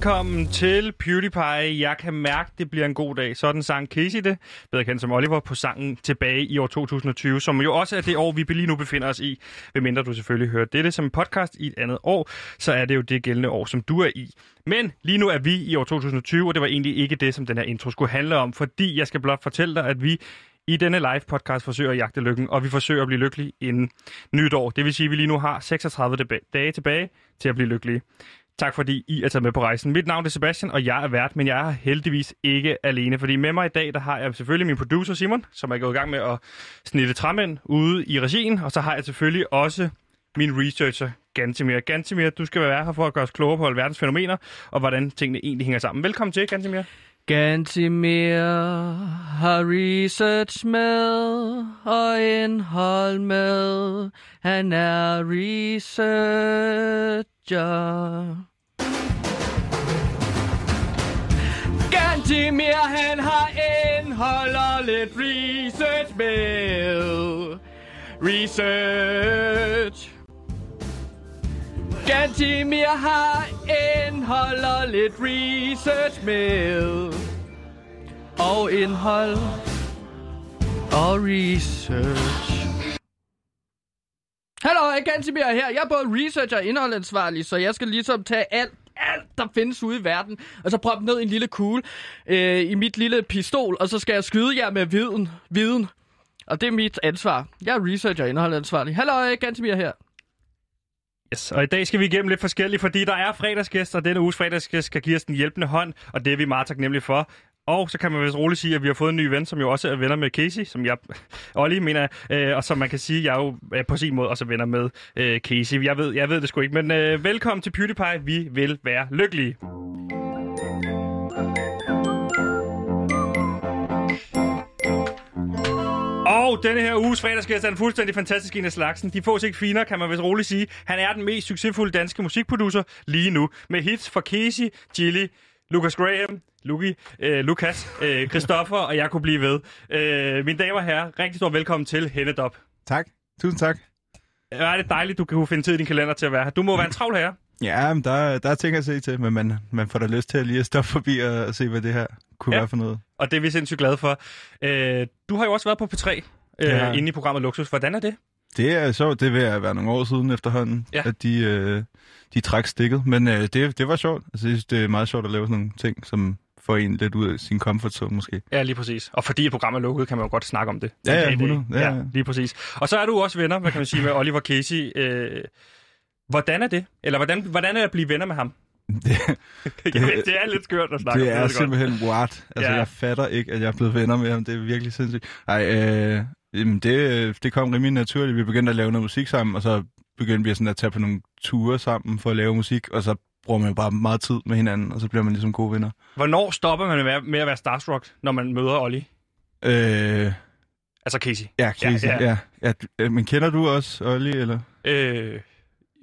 Velkommen til PewDiePie. Jeg kan mærke, det bliver en god dag. Sådan sang Casey det, bedre kendt som Oliver, på sangen tilbage i år 2020, som jo også er det år, vi lige nu befinder os i. Hvem mindre du selvfølgelig hører dette som en podcast i et andet år, så er det jo det gældende år, som du er i. Men lige nu er vi i år 2020, og det var egentlig ikke det, som den her intro skulle handle om, fordi jeg skal blot fortælle dig, at vi i denne live podcast forsøger at jagte lykken, og vi forsøger at blive lykkelige inden nytår. Det vil sige, at vi lige nu har 36 dage tilbage til at blive lykkelige. Tak fordi I er taget med på rejsen. Mit navn er Sebastian, og jeg er vært, men jeg er heldigvis ikke alene, fordi med mig i dag, der har jeg selvfølgelig min producer Simon, som er gået i gang med at snitte træmænd ude i regien, og så har jeg selvfølgelig også min researcher, Gantemir. Gantemir, du skal være her for at gøre os klogere på alverdens fænomener, og hvordan tingene egentlig hænger sammen. Velkommen til, Gantemir. Gantimir har research med og indhold med. Han er researcher. Gantimir, han har indhold og lidt research med. Research. Gantimir har indhold og lidt research med. Og indhold og research. Hallo, Gantimir her. Jeg er både researcher og indholdansvarlig, så jeg skal ligesom tage alt alt, der findes ude i verden, og så proppe ned i en lille kugle øh, i mit lille pistol, og så skal jeg skyde jer med viden. viden. Og det er mit ansvar. Jeg er researcher og indholdansvarlig. Hallo, Gantimir her. Yes, og i dag skal vi igennem lidt forskelligt, fordi der er fredagsgæster, og denne uges fredagsgæst skal give os en hjælpende hånd, og det er vi meget taknemmelige for. Og så kan man vist roligt sige, at vi har fået en ny ven, som jo også er venner med Casey, som jeg, Olli mener, øh, og som man kan sige, jeg er jo øh, på sin måde også venner med øh, Casey. Jeg ved, jeg ved det sgu ikke, men øh, velkommen til PewDiePie. Vi vil være lykkelige. Og denne her uges fredagsgæst er en fuldstændig fantastisk en af slagsen. De fås ikke finere, kan man vist roligt sige. Han er den mest succesfulde danske musikproducer lige nu. Med hits for Casey, Chili, Lucas Graham, Luki, øh, Lukas, øh, Christoffer, og jeg kunne blive ved. Øh, mine damer og herrer, rigtig stor velkommen til Hennedop. Tak. Tusind tak. Er det dejligt, du kan finde tid i din kalender til at være her. Du må være en travl herre. Ja, men der, der er ting at se til, men man, man får da lyst til at lige at stoppe forbi og, og se, hvad det her kunne ja. være for noget. Og det er vi sindssygt glade for. Øh, du har jo også været på P3 øh, ja. inde i programmet Luxus. Hvordan er det? Det er sjovt. Det vil være nogle år siden efterhånden, ja. at de, øh, de trak stikket. Men øh, det, det var sjovt. Altså, jeg synes, det er meget sjovt at lave sådan nogle ting, som får en lidt ud af sin comfort zone måske. Ja, lige præcis. Og fordi et program er lukket, kan man jo godt snakke om det. Ja, ja, 100. Ja, ja. ja, lige præcis. Og så er du også venner, hvad kan man sige, med Oliver Casey. Øh, hvordan er det? Eller hvordan, hvordan er det at blive venner med ham? Det, det, det er lidt skørt at snakke det om. Det er simpelthen what? Altså, ja. jeg fatter ikke, at jeg er blevet venner med ham. Det er virkelig sindssygt. Ej, øh, jamen det, det kom rimelig naturligt. Vi begyndte at lave noget musik sammen, og så begyndte vi sådan at tage på nogle ture sammen for at lave musik, og så bruger man jo bare meget tid med hinanden, og så bliver man ligesom gode venner. Hvornår stopper man med at være starstruck, når man møder Olli? Øh... Altså Casey? Ja, Casey, ja. ja. ja. ja men kender du også Olli, eller? Øh,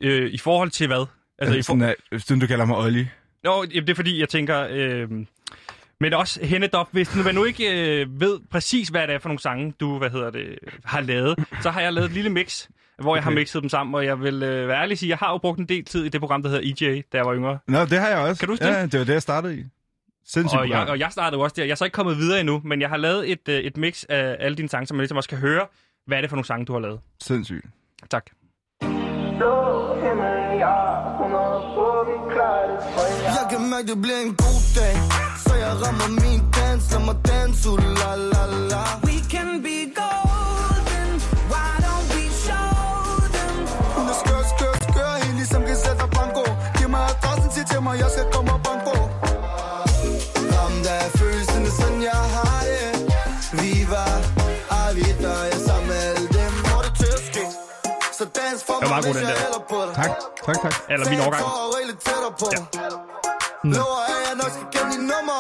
øh, I forhold til hvad? Altså, altså i for... sådan, du kalder mig Olli. Nå, det er fordi, jeg tænker... Øh, men også Hennedop, hvis du nu ikke øh, ved præcis, hvad det er for nogle sange, du hvad hedder det, har lavet, så har jeg lavet et lille mix, hvor jeg okay. har mixet dem sammen, og jeg vil øh, være ærlig sige, jeg har jo brugt en del tid i det program, der hedder EJ, da jeg var yngre. Nå, det har jeg også. Kan du huske ja, det? det var det, jeg startede i. Sindssygt og, jeg, og jeg startede også der. Jeg er så ikke kommet videre endnu, men jeg har lavet et, øh, et mix af alle dine sange, så man ligesom også kan høre, hvad er det for nogle sange, du har lavet. Sindssygt. Tak. Jeg kan mærke, det bliver en god dag Så jeg rammer min dans. Lad mig danse, uh, la la la. We can be golden Why don't we show them? Hun er skør, skør, skør Helt ligesom Giselle og Banco Giv mig adressen, sig til mig Jeg skal komme hvis jeg hælder på dig Tak, tak, tak. Eller min årgang. Ja. Mm. Lover, at jeg nok skal kende dit nummer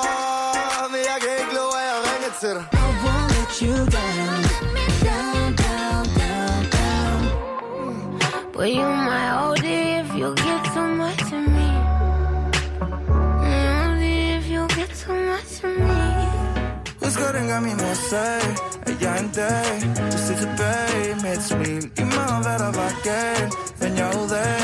Men jeg kan ikke love, at jeg ringer til dig I won't let you down Down, down, down, down But you might hold it if you get Husker dengang min mor sagde At jeg en dag vil se tilbage med et smil I mig hvad der var galt Fandt jeg ud af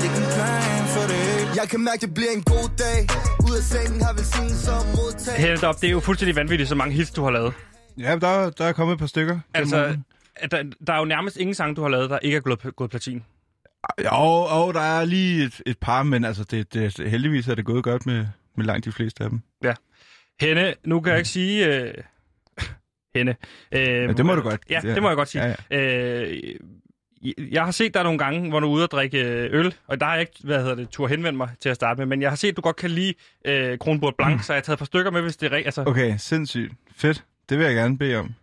Det er en plan, for det Jeg kan mærke, det bliver en god dag. Ud af sengen har velsignelse og modtag. Helt op, det er jo fuldstændig vanvittigt, så mange hits, du har lavet. Ja, der, der er kommet et par stykker. Altså, der, der er jo nærmest ingen sang, du har lavet, der ikke er gået, gået platin. Jo, jo, der er lige et, et par, men altså, det, det, heldigvis er det gået godt med, med langt de fleste af dem. Henne, nu kan jeg ikke sige... Øh, henne. Øh, Ja, det må du godt. Ja, det må jeg godt sige. Ja, ja. Øh, jeg har set dig nogle gange, hvor du er ude og drikke øh, øl, og der har jeg ikke, hvad hedder det, tur henvendt mig til at starte med, men jeg har set, at du godt kan lide øh, Kronbord Blanc, så jeg har taget et par stykker med, hvis det er rigtigt. Altså, okay. Okay, sindssygt. Fedt. Det vil jeg gerne bede om.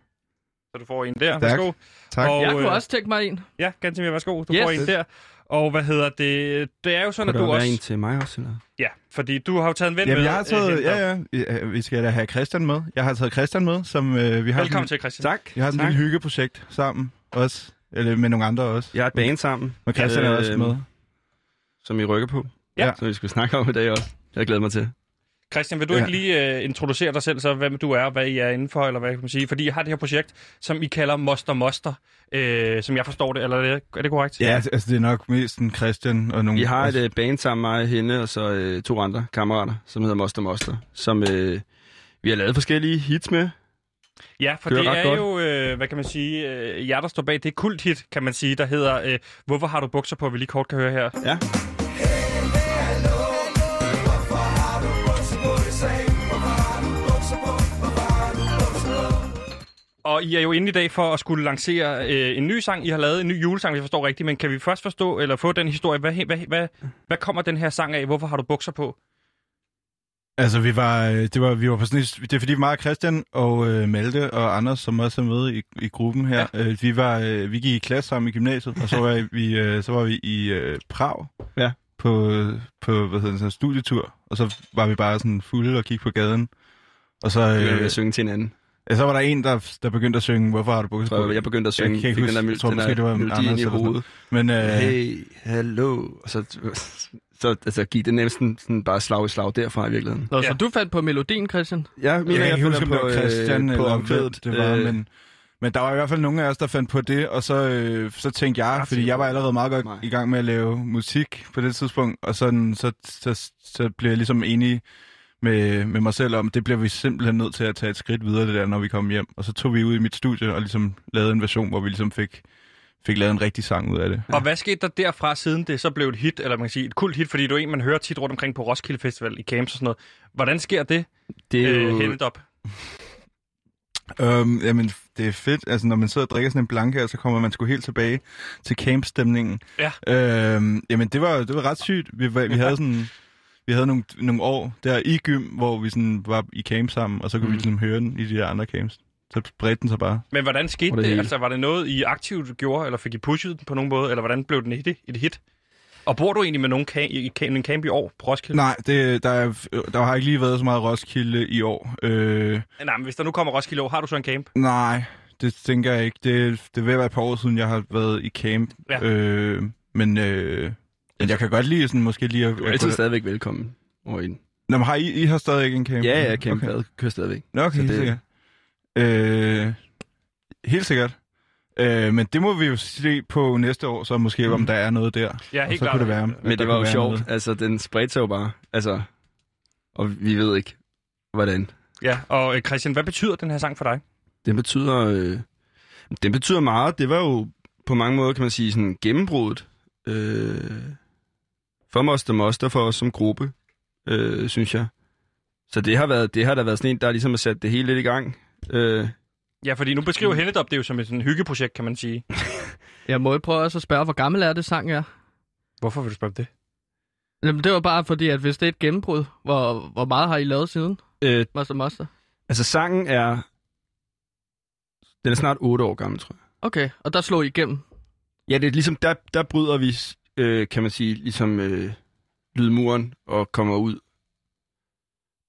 Så du får en der. Tak. Værsgo. Tak. Og, Jeg kunne øh, også tænke mig en. Ja, ganske mere. Værsgo. Du Yes. får en der. Og hvad hedder det? Det er jo sådan, Kunne at du også... en til mig også, eller? Ja, fordi du har jo taget en ven Jamen, med. jeg har øh, taget, ja, ja, vi skal da have Christian med. Jeg har taget Christian med, som øh, vi har Velkommen sådan, til, Christian. Tak. Vi har sådan et lille hyggeprojekt sammen også. Eller med nogle andre også. Jeg har et band sammen. Og Christian er også øh, med. Som I rykker på. Ja. Som vi skal snakke om i dag også. Jeg glæder mig til. Christian, vil du Ja. ikke lige uh, introducere dig selv, så hvem du er, hvad I er inden for, eller hvad kan man sige? Fordi jeg har det her projekt, som I kalder Moster Moster, øh, som jeg forstår det, eller er det, er det korrekt? Ja, altså det er nok mest en Christian og nogle... Vi har et øh, band sammen, mig, hende og så øh, to andre kammerater, som hedder Moster Moster, som øh, vi har lavet forskellige hits med. Ja, for det ret er godt. jo, øh, hvad kan man sige, øh, jer, der står bag det kulthit, kan man sige, der hedder øh, Hvorfor har du bukser på, vi lige kort kan høre her. Ja. Og I er jo inde i dag for at skulle lancere øh, en ny sang. I har lavet en ny julesang, hvis jeg forstår rigtigt, men kan vi først forstå, eller få den historie, hvad, hvad, hvad, hvad kommer den her sang af? Hvorfor har du bukser på? Altså, vi var, øh, det var, vi var på sådan et, det er fordi mig og Christian og øh, Malte og Anders, som også er med i, i gruppen her, ja. øh, vi, var, øh, vi gik i klasse sammen i gymnasiet, og så var vi, øh, så var vi i øh, Prag Ja. på, på hvad hedder det, sådan, en studietur, og så var vi bare sådan fulde og kiggede på gaden. Og så, Vi øh, vil synge til hinanden. Ja, så var der en, der, der begyndte at synge, hvorfor har du bukser Så på? jeg begyndte at Jeg synge, kan ikke fik huske, den der, jeg tror den måske, der det var melodi i hovedet. Men øh, Hey, hallo. Og så, så altså, gik det næsten sådan bare slag i slag derfra i virkeligheden. Nå, så Ja. du fandt på melodien, Christian? Ja, Jeg kan ikke huske, om det var Christian øh, på eller omkvædet. det var, Øh, men, men der var i hvert fald nogle af os, der fandt på det, og så, øh, så tænkte jeg, fordi jeg var allerede meget godt i gang med at lave musik på det tidspunkt, og sådan, så, så, så blev jeg ligesom enig med, med mig selv om, det bliver vi simpelthen nødt til at tage et skridt videre, det der, når vi kom hjem. Og så tog vi ud i mit studie og ligesom lavede en version, hvor vi ligesom fik, fik lavet en rigtig sang ud af det. Og hvad skete der derfra, siden det så blev et hit, eller man kan sige et kult hit, fordi du er en, man hører tit rundt omkring på Roskilde Festival i camps og sådan noget. Hvordan sker det, det er øh, jo... hændet op? Um, jamen, det er fedt. Altså, når man sidder og drikker sådan en blanke her, så kommer man sgu helt tilbage til campstemningen. Ja. Um, jamen, det var, det var ret sygt. Vi, vi havde sådan... Vi havde nogle, nogle år der i gym, hvor vi sådan var i camp sammen, og så kunne mm. vi ligesom høre den i de der andre camps. Så bredte den sig bare. Men hvordan skete det? det hele. Altså, var det noget, I aktivt gjorde, eller fik I pushet den på nogen måde, eller hvordan blev den et, et hit? Og bor du egentlig med nogen camp, i camp, en camp i år på Roskilde? Nej, det, der, er, der har ikke lige været så meget Roskilde i år. Øh, Nej, men hvis der nu kommer Roskilde år, har du så en camp? nej, det tænker jeg ikke. Det, det vil være et par år siden, jeg har været i camp. Ja. Øh, men, øh, men jeg kan godt lide sådan måske lige at... Du er altid stadigvæk velkommen over i den. Nå, men har I, I har stadig ikke en camp? Ja, ja, Camp okay. kører stadigvæk. Nå, okay, helt det- sikkert. Øh, helt sikkert. Øh, men det må vi jo se på næste år, så måske mm. om der er noget der. Ja, og helt så klart. kunne det være. Men det var kunne jo sjovt. noget. Altså, den spredte sig jo bare. Altså, og vi ved ikke, hvordan. Ja, og øh, Christian, hvad betyder den her sang for dig? Den betyder, øh, den betyder meget. Det var jo på mange måder, kan man sige, sådan gennembruddet. Øh, for Moster Moster, for os som gruppe, øh, synes jeg. Så det har, været, det har da været sådan en, der ligesom har sat det hele lidt i gang. Øh, Ja, fordi nu beskriver Hennedop det jo som et sådan hyggeprojekt, kan man sige. Jeg må jo prøve også at spørge, hvor gammel er det sang er? Hvorfor vil du spørge om det? Jamen, det var bare fordi, at hvis det er et gennembrud, hvor, hvor meget har I lavet siden? øh, Master Master? altså, sangen er... Den er snart 8 år gammel, tror jeg. Okay, og der slog I igennem. Ja, det er ligesom, der, der bryder vi, øh, kan man sige, ligesom øh, lydmuren og kommer ud.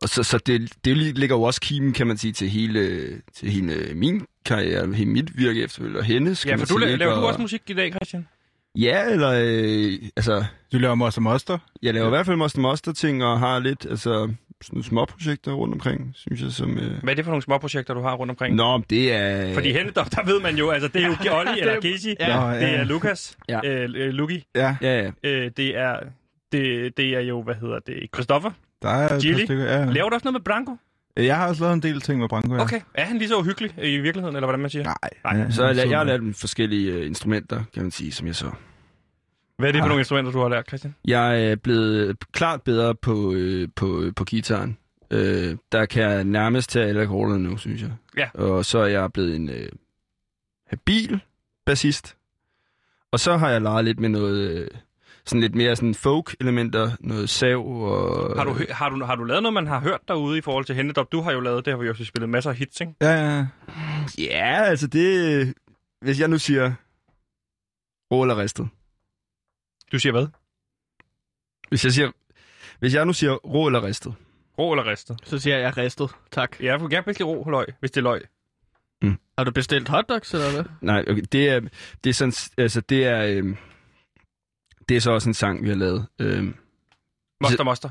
Og så, så det, det ligger jo også kimen, kan man sige, til hele, til hele min karriere, hele mit virke efterfølgende, og hendes, Ja, for du sige. laver du Og- også musik i dag, Christian? Ja, eller øh, altså, Du laver Moster Moster? jeg laver i hvert fald Moster Moster ting, og har lidt, altså, sådan små projekter rundt omkring, synes jeg, som... Øh... Hvad er det for nogle små projekter, du har rundt omkring? Nå, det er... Fordi Hennedop, der ved man jo, altså det er jo Olli eller Casey, Ja. Nå, det er Lukas, Ja. øh, øh, Luki, Ja. Ja, ja. øh, det er... det, det er jo, hvad hedder det, Christoffer. Der er Chili? stykker, ja. Laver du også noget med Branko? Jeg har også lavet en del ting med Branko, ja. Okay. Er han lige så uhyggelig i virkeligheden, eller hvordan man siger? Nej. Nej, ja, Så jeg, jeg, har dem forskellige øh, instrumenter, kan man sige, som jeg så. Hvad er det for Ah. nogle instrumenter, du har lært, Christian? Jeg er blevet klart bedre på, øh, på, på gitaren. Øh, der kan jeg nærmest tage alle akkorderne nu, synes jeg. Ja. Og så er jeg blevet en øh, habil bassist. Og så har jeg leget lidt med noget, øh, sådan lidt mere sådan folk-elementer, noget sav og... Har du, har, du, har du lavet noget, man har hørt derude i forhold til Hentedop? Du har jo lavet, det har vi jo også spillet masser af hits, ikke? Ja, ja, ja. Altså det... Hvis jeg nu siger... Rå eller ristet. Du siger hvad? Hvis jeg siger... Hvis jeg nu siger rå eller ristet. Rå eller ristet? Så siger jeg ristet. Tak. Ja, jeg vil gerne bedst lide rå løg, hvis det er løg. Har du bestilt hotdogs, eller hvad? Nej, okay, det er, det er sådan, altså det er, øhm, det er så også en sang, vi har lavet. Øhm, Moster, moster.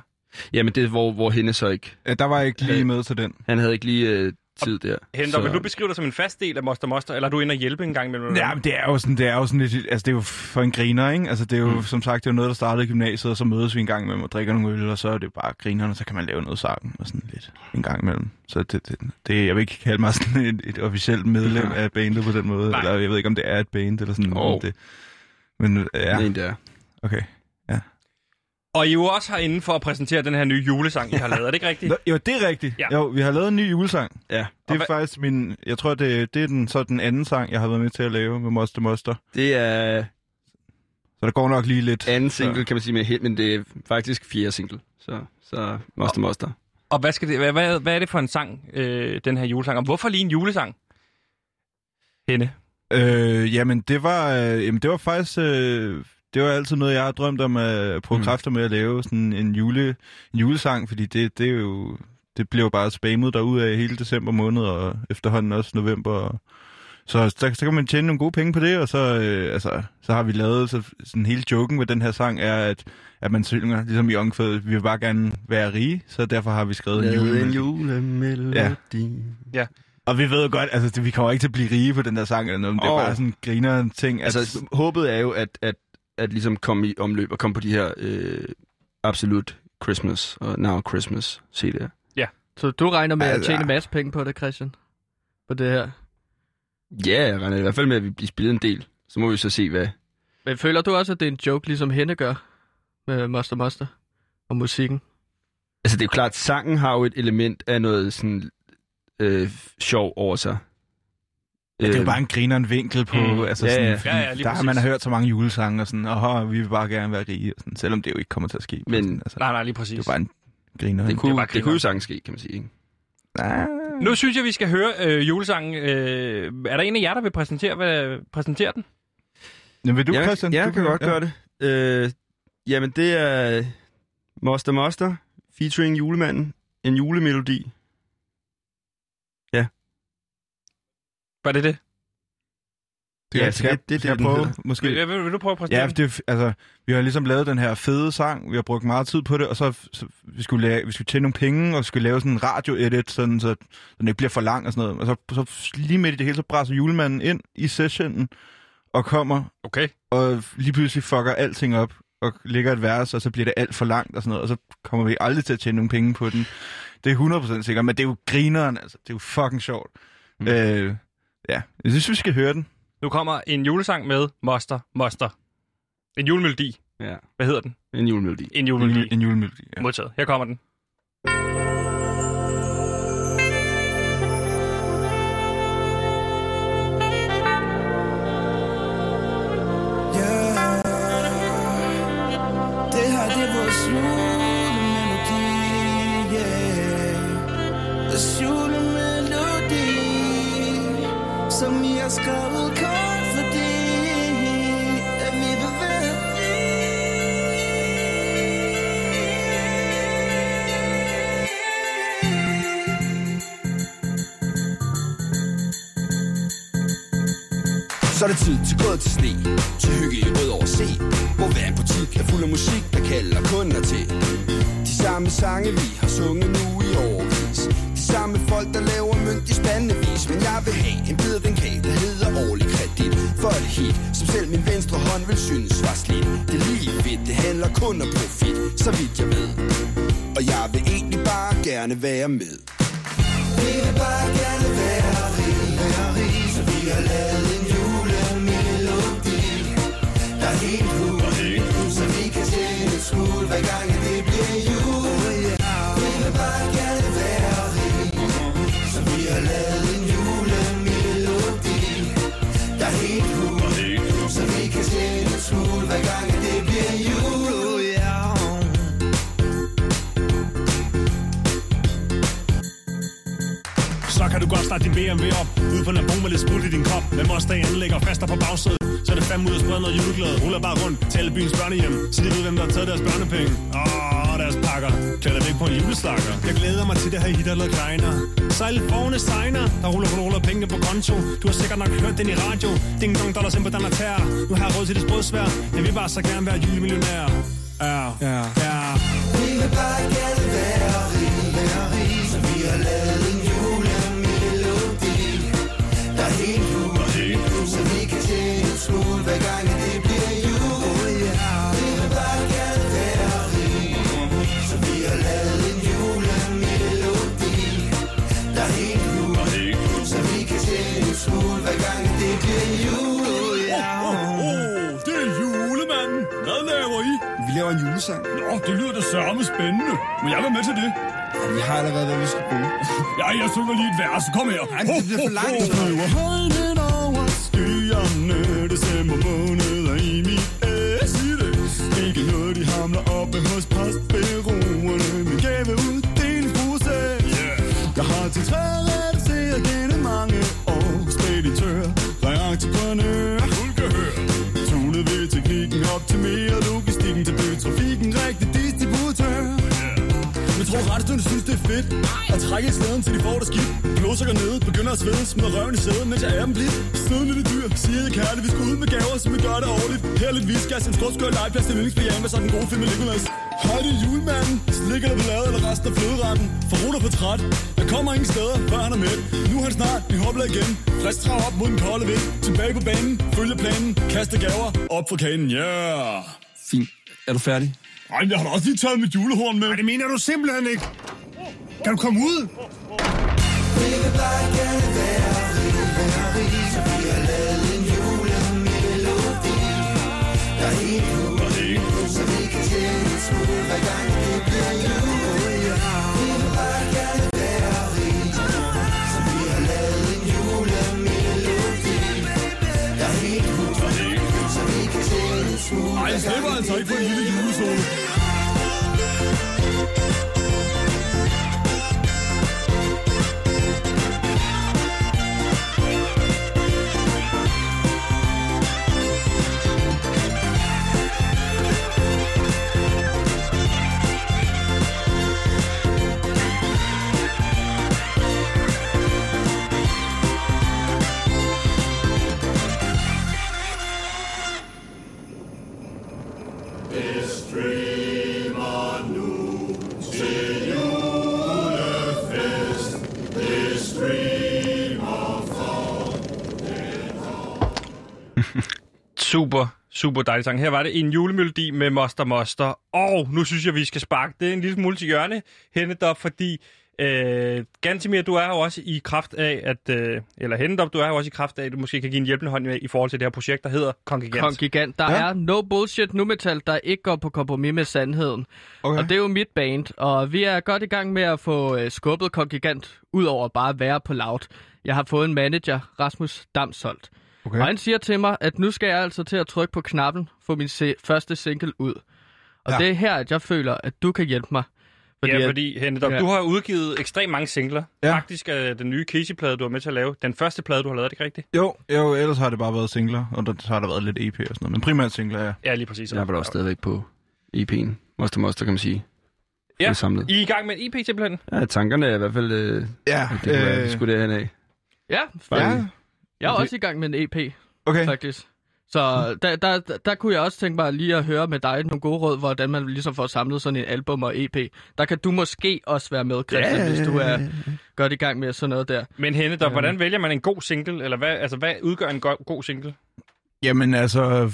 jamen det er, hvor, hvor hende så ikke, ja. Der var jeg ikke lige Øh, med til den. han havde ikke lige øh, tid der. Henter, vil du beskrive dig som en fast del af Moster Moster, eller er du inde og hjælpe en gang imellem? Ja, men det er jo sådan, det er jo sådan lidt, altså det er jo for en griner, ikke? Altså det er jo, mm. som sagt, det er jo noget, der startede i gymnasiet, og så mødes vi en gang imellem og drikker nogle øl, og så er det bare grinerne, og så kan man lave noget sammen og sådan lidt en gang imellem. Så det, det, det jeg vil ikke kalde mig sådan et, et officielt medlem af bandet på den måde, Nej. eller jeg ved ikke, om det er et band eller sådan noget. Det, men øh, ja, Ja. En der. okay. Og I er jo også herinde for at præsentere den her nye julesang, I har lavet. Er det ikke rigtigt? Nå, jo, det er rigtigt. Ja. Jo, vi har lavet en ny julesang. Ja, Det Og er hvad- faktisk min, jeg tror, det, det er den, så den anden sang, jeg har været med til at lave med Moster Moster. det er Så der går nok lige lidt. anden single, kan man sige, med hit, men det er faktisk fjerde single. Så, så Moster Moster. Og hvad, skal det, hvad, hvad, hvad er det for en sang, øh, den her julesang? Og hvorfor lige en julesang? Hende. Øh, jamen, det var, øh, jamen, det var faktisk... Øh, det var altid noget, jeg har drømt om at prøve Mm. kræfter med at lave sådan en, jule, en julesang, fordi det, det er jo... Det blev jo bare spammet derude af hele december måned, og efterhånden også november. Og, så, så, så kan man tjene nogle gode penge på det, og så, øh, altså, så har vi lavet så, sådan hele joken med den her sang, er, at, at man synger, ligesom i Ongfed, vi vil bare gerne være rige, så derfor har vi skrevet en Lavet en julemelodi. julemelodi. Ja. Og vi ved jo godt, altså, det, vi kommer ikke til at blive rige på den der sang eller noget, men det er bare sådan en griner ting. At, Altså, håbet er jo, at, at, at ligesom komme i omløb og komme på de her øh, Absolute Christmas og Now Christmas CD'er. Så du regner med at Altså- tjene en masse penge på det, Christian? På det her. Ja, jeg regner i hvert fald med, at vi bliver spillet en del. Så må vi så se, hvad... Men føler du også, at det er en joke, ligesom hende gør med Moster Moster og musikken? Altså, det er jo klart, at sangen har jo et element af noget sådan øh, sjov over sig. Ja, det er jo Øh, bare en grineren vinkel på, Mm. altså Ja, sådan, ja. Ja, ja, lige der har man hørt så mange julesange og sådan, åh, vi vil bare gerne være rige, og sådan, selvom det jo ikke kommer til at ske. Men- sådan, altså, Nej, nej, lige det præcis. er jo bare en griner. Det kunne, det, det kunne jo sagtens ske, kan man sige. Ikke? Nej. Nu synes jeg, vi skal høre øh, julesangen. Øh, er der en af jer, der vil præsentere, hvad, præsentere den? Men vil du, jeg, Christian? jeg du kan godt gøre det. Øh, jamen, det er Moster Moster featuring julemanden. En julemelodi. Var det det? Det, Ja, ja, skal, det- det, er skal det, jeg prøve, måske? Vil, vil, vil du prøve at præsentere Ja, det, er altså, vi har ligesom lavet den her fede sang, vi har brugt meget tid på det, og så, så vi, skulle lave, vi skulle tjene nogle penge, og skulle lave sådan en radio-edit, sådan, så den ikke bliver for lang og sådan noget. Og så, så lige midt i det hele, så brænder julemanden ind i sessionen, og kommer Okay. og lige pludselig fucker alting op, og lægger et vers, og så bliver det alt for langt og sådan noget, og så kommer vi aldrig til at tjene nogle penge på den. Det er 100% sikkert, men det er jo grineren, altså. Det er jo fucking sjovt. Mm. Øh, ja, jeg synes, vi skal høre den. Nu kommer en julesang med Moster Moster. En julemelodi. Ja, Hvad hedder den? en julemelodi. En julemelodi. En julemelodi, ja. Modtaget. Her kommer den. Yeah. Så er det tid til gået til sne Til hygge i rød over se Hvor hver butik er fuld af musik Der kalder kunder til. De samme sange vi har sunget nu i årvis De samme folk der laver mønt i spændende vis Men jeg vil have en bid af den kage, der hedder årlig kredit. For et hit, som selv min venstre hånd vil synes var slidt. Det er lige fedt, det handler kun om profit, så vidt jeg ved. Og jeg vil egentlig bare gerne være med. Vi vil bare gerne være rige, være rige Så vi har lavet helt hul, så vi kan tjene en smule Hver gang at det bliver jul Vi vil bare gerne være rige Så vi har lavet en julemelodi Der er helt hul, så vi kan tjene en smule Hver gang at det bliver jul yeah. Så kan du godt starte din BMW op Ud på Nabon med lidt smut i din kop Med Mustang anlægger faster på bagsædet så er det fem ud at sprede noget juleglæde Ruller bare rundt. Til alle byens børnehjem. Så de ved hvem der har taget deres børnepenge. Åh, deres pakker. Klæder væk på en juleslakker. Jeg glæder mig til det her hit eller kleiner Sejl forne steiner Der ruller ruller, ruller penge på konto. Du har sikkert nok hørt den i radio. Ding dong dollars ind på den tær. Nu har jeg råd til det sprødsvær. Jeg vil bare så gerne være julemillionær. Ja, ja, ja. Vi vil bare gerne julesang. Nå, det lyder det sørme spændende. Må jeg være med til det? Vi har allerede, hvad vi skal bruge. Ja, jeg synger lige et vers. Kom her. Ej, det bliver for langt. Ho, ho, ho. Højden over skyerne, december måned er i mit æs. Det. Ikke noget, de hamler oppe hos postbyråerne. Min gave uddelingsbruse. Yeah. Jeg har til træret til at gennem mange år. Speditør, entreprenør. Tunet At trække i slæden til de får det skidt Blodsukker nede, begynder at svede Smider røven i sæden, mens jeg er dem blidt. Søde lille dyr, siger jeg kærligt Vi skal ud med gaver, så vi gør det ordentligt Her er lidt viskas, en skråtskør legeplads til yndlingsbejern Med sådan en god film med Nicolas Hej, det er julemanden Slikker der lavet eller resten af fløderetten? For ruter for træt. Jeg kommer ingen steder, før han er med. Nu er han snart i hopla igen. Frisk trav op mod den kolde vind. Tilbage på banen, følge planen. Kaste gaver op for kanen, yeah! Fint. Er du færdig? Ej, jeg har da også lige taget mit julehorn med. Nej, det mener du simpelthen ikke. Kan du komme ud? Vi vil bare gerne være rige, være så vi har lavet en julemelodi. Der er helt hul, så vi kan tjene en smule, hver gang det bliver jul. Vil bare gerne være så vi har lavet en julemelodi. Der er helt hul, så vi kan tjene en smule, jeg slipper altså ikke for en lille julesolo. Super, super dejlig sang. Her var det en julemelodi med Moster Moster. Og nu synes jeg, vi skal sparke det en lille smule til hjørne, Hennedop, fordi øh, Gantimir, du er jo også i kraft af, at, øh, eller Hennedop, du er jo også i kraft af, at du måske kan give en hjælpende hånd med i forhold til det her projekt, der hedder Kongigant. Kongigant. Der ja. er no bullshit nu metal, der ikke går på kompromis med sandheden. Okay. Og det er jo mit band, og vi er godt i gang med at få øh, skubbet Kongigant, ud over bare at være på loud. Jeg har fået en manager, Rasmus Damsholt. Okay. Og han siger til mig, at nu skal jeg altså til at trykke på knappen for min se- første single ud. Og Ja. det er her, at jeg føler, at du kan hjælpe mig. Fordi ja, fordi Hennedop, ja. Du har udgivet ekstremt mange singler. Ja. Faktisk er den nye Casey-plade, du har med til at lave, den første plade, du har lavet, er det ikke rigtigt? Jo, jo, ellers har det bare været singler, og der, så har der været lidt EP og sådan noget. Men primært singler, ja. Ja, lige præcis. Jeg er vel også stadigvæk på EP'en. Moster Moster, kan man sige. Ja, samlet. I er i gang med en EP simpelthen? Ja, tankerne er i hvert fald, øh, Ja, det kunne være, det skulle derhen af. Ja, Bare ja. Jeg er også i gang med en EP, Okay. faktisk. Så der, der, der, der kunne jeg også tænke mig lige at høre med dig nogle gode råd, hvordan man ligesom får samlet sådan en album og EP. Der kan du måske også være med, Christian, Ja, hvis du er, godt i gang med sådan noget der. Men Henne, der, hvordan vælger man en god single? Eller hvad, altså, hvad udgør en go- god single? Jamen altså,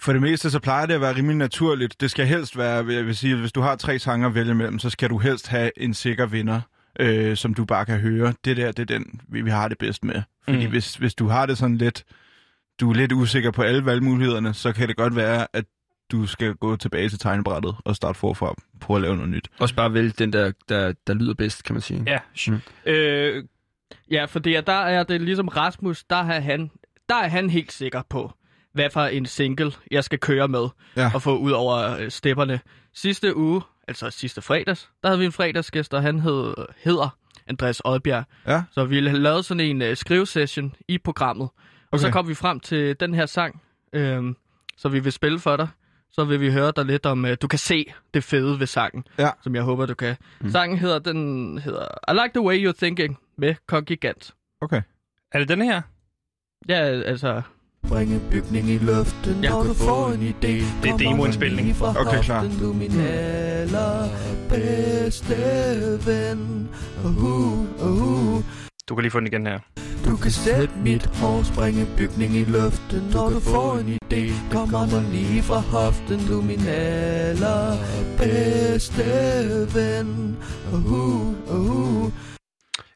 for det meste så plejer det at være rimelig naturligt. Det skal helst være, jeg vil sige, hvis du har tre sange at vælge mellem, så skal du helst have en sikker vinder, øh, som du bare kan høre. Det der, det er den, vi, vi har det bedst med. Fordi Mm. hvis, hvis du har det sådan lidt, du er lidt usikker på alle valgmulighederne, så kan det godt være, at du skal gå tilbage til tegnebrættet og starte forfra på at lave noget nyt. Også bare vælge den, der, der, der lyder bedst, kan man sige. Ja. Mm. Øh, Ja, fordi at der er det ligesom Rasmus, der er han, der er han helt sikker på, hvad for en single, jeg skal køre med Ja. og få ud over øh, stepperne. Sidste uge, altså sidste fredags, der havde vi en fredagsgæst, og han hed, hedder Andreas Oddbjerg. Ja. Så vi lavede sådan en øh, skrivesession i programmet. Og så kom vi frem til den her sang, øh, så vi vil spille for dig. Så vil vi høre dig lidt om, øh, du kan se det fede ved sangen, Ja. som jeg håber, du kan. Mm. Sangen hedder, den hedder I Like The Way You're Thinking med Kongigant. Okay. er det denne her? Ja, altså... Bringe bygning i luften, Ja. når du får en idé. Det er demoindspilning. Okay, klar. Du er min allerbedste ven. Uh, uh. Du kan lige få den igen her. Du kan sætte mit hår, springe bygning i luften, når du får en idé. Kommer der lige fra hoften, du er min allerbedste ven. Uh, uh.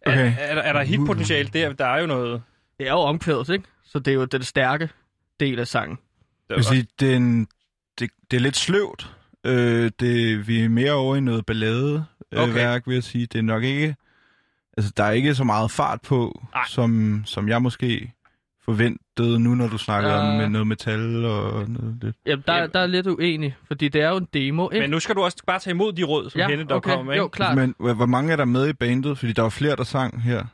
Er, Okay. er, der- er der hitpotentiale? Der, der er jo noget... Det er jo omkvædet, ikke? Så det er jo den stærke del af sangen. Jeg vil sige, det er, en, det, det er lidt sløvt. Øh, det, vi er mere over i noget ballade øh, Okay. værk, vil jeg sige. Det er nok ikke... Altså, der er ikke så meget fart på, som, som jeg måske forventede nu, når du snakker Ja. om med noget metal og noget lidt. Jamen, der, der er lidt uenig, fordi det er jo en demo, ikke? men nu skal du også bare tage imod de råd, som ja, Henne, der okay. kommer med. Jo, ikke? klart. Men hvor hvor mange er der med i bandet? Fordi der var flere, der sang her.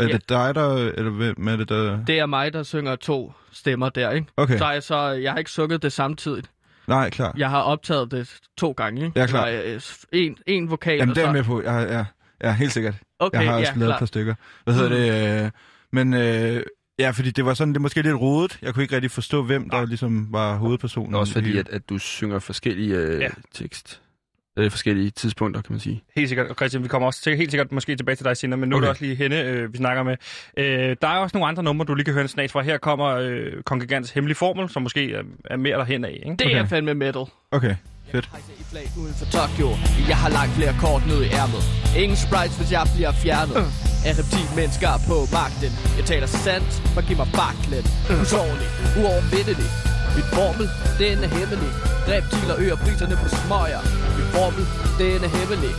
Er Ja. det dig, der... Eller hvem er det, der... Det er mig, der synger to stemmer der, ikke? Okay, Så, jeg, så jeg har ikke sunget det samtidigt. nej, klar. Jeg har optaget det to gange, ikke? Ja, klar. Eller, øh, en, en vokal, Jamen, og det er så... jeg med på. Ja, ja, ja, helt sikkert. Okay, jeg har også ja, lavet et klart. par stykker. Hvad hedder det? Øh, men øh, ja, fordi det var sådan, det måske lidt rodet. Jeg kunne ikke rigtig forstå, hvem der ligesom var hovedpersonen. Også fordi, i- at, at du synger forskellige øh, ja. tekst. Øh, forskellige tidspunkter, kan man sige. Helt sikkert. Og Christian, vi kommer også til, helt sikkert måske tilbage til dig senere, men nu okay. er det også lige Henne, øh, vi snakker med. Øh, der er også nogle andre numre, du lige kan høre en snas fra. Her kommer øh, Kongregants hemmelige formel, som måske er, er mere derhen af. Ikke? Det Okay. er fandme metal. Okay, fedt. Hejser i flag uden for Tokyo Jeg har langt flere kort ned i ærmet Ingen sprites, hvis jeg bliver fjernet Af reptilmennesker på magten Jeg taler sandt, for giv mig baklen Usårlig, uovervindelig Mit formel, den er hemmelig Reptiler øger priserne på smøger Mit formel, den er hemmelig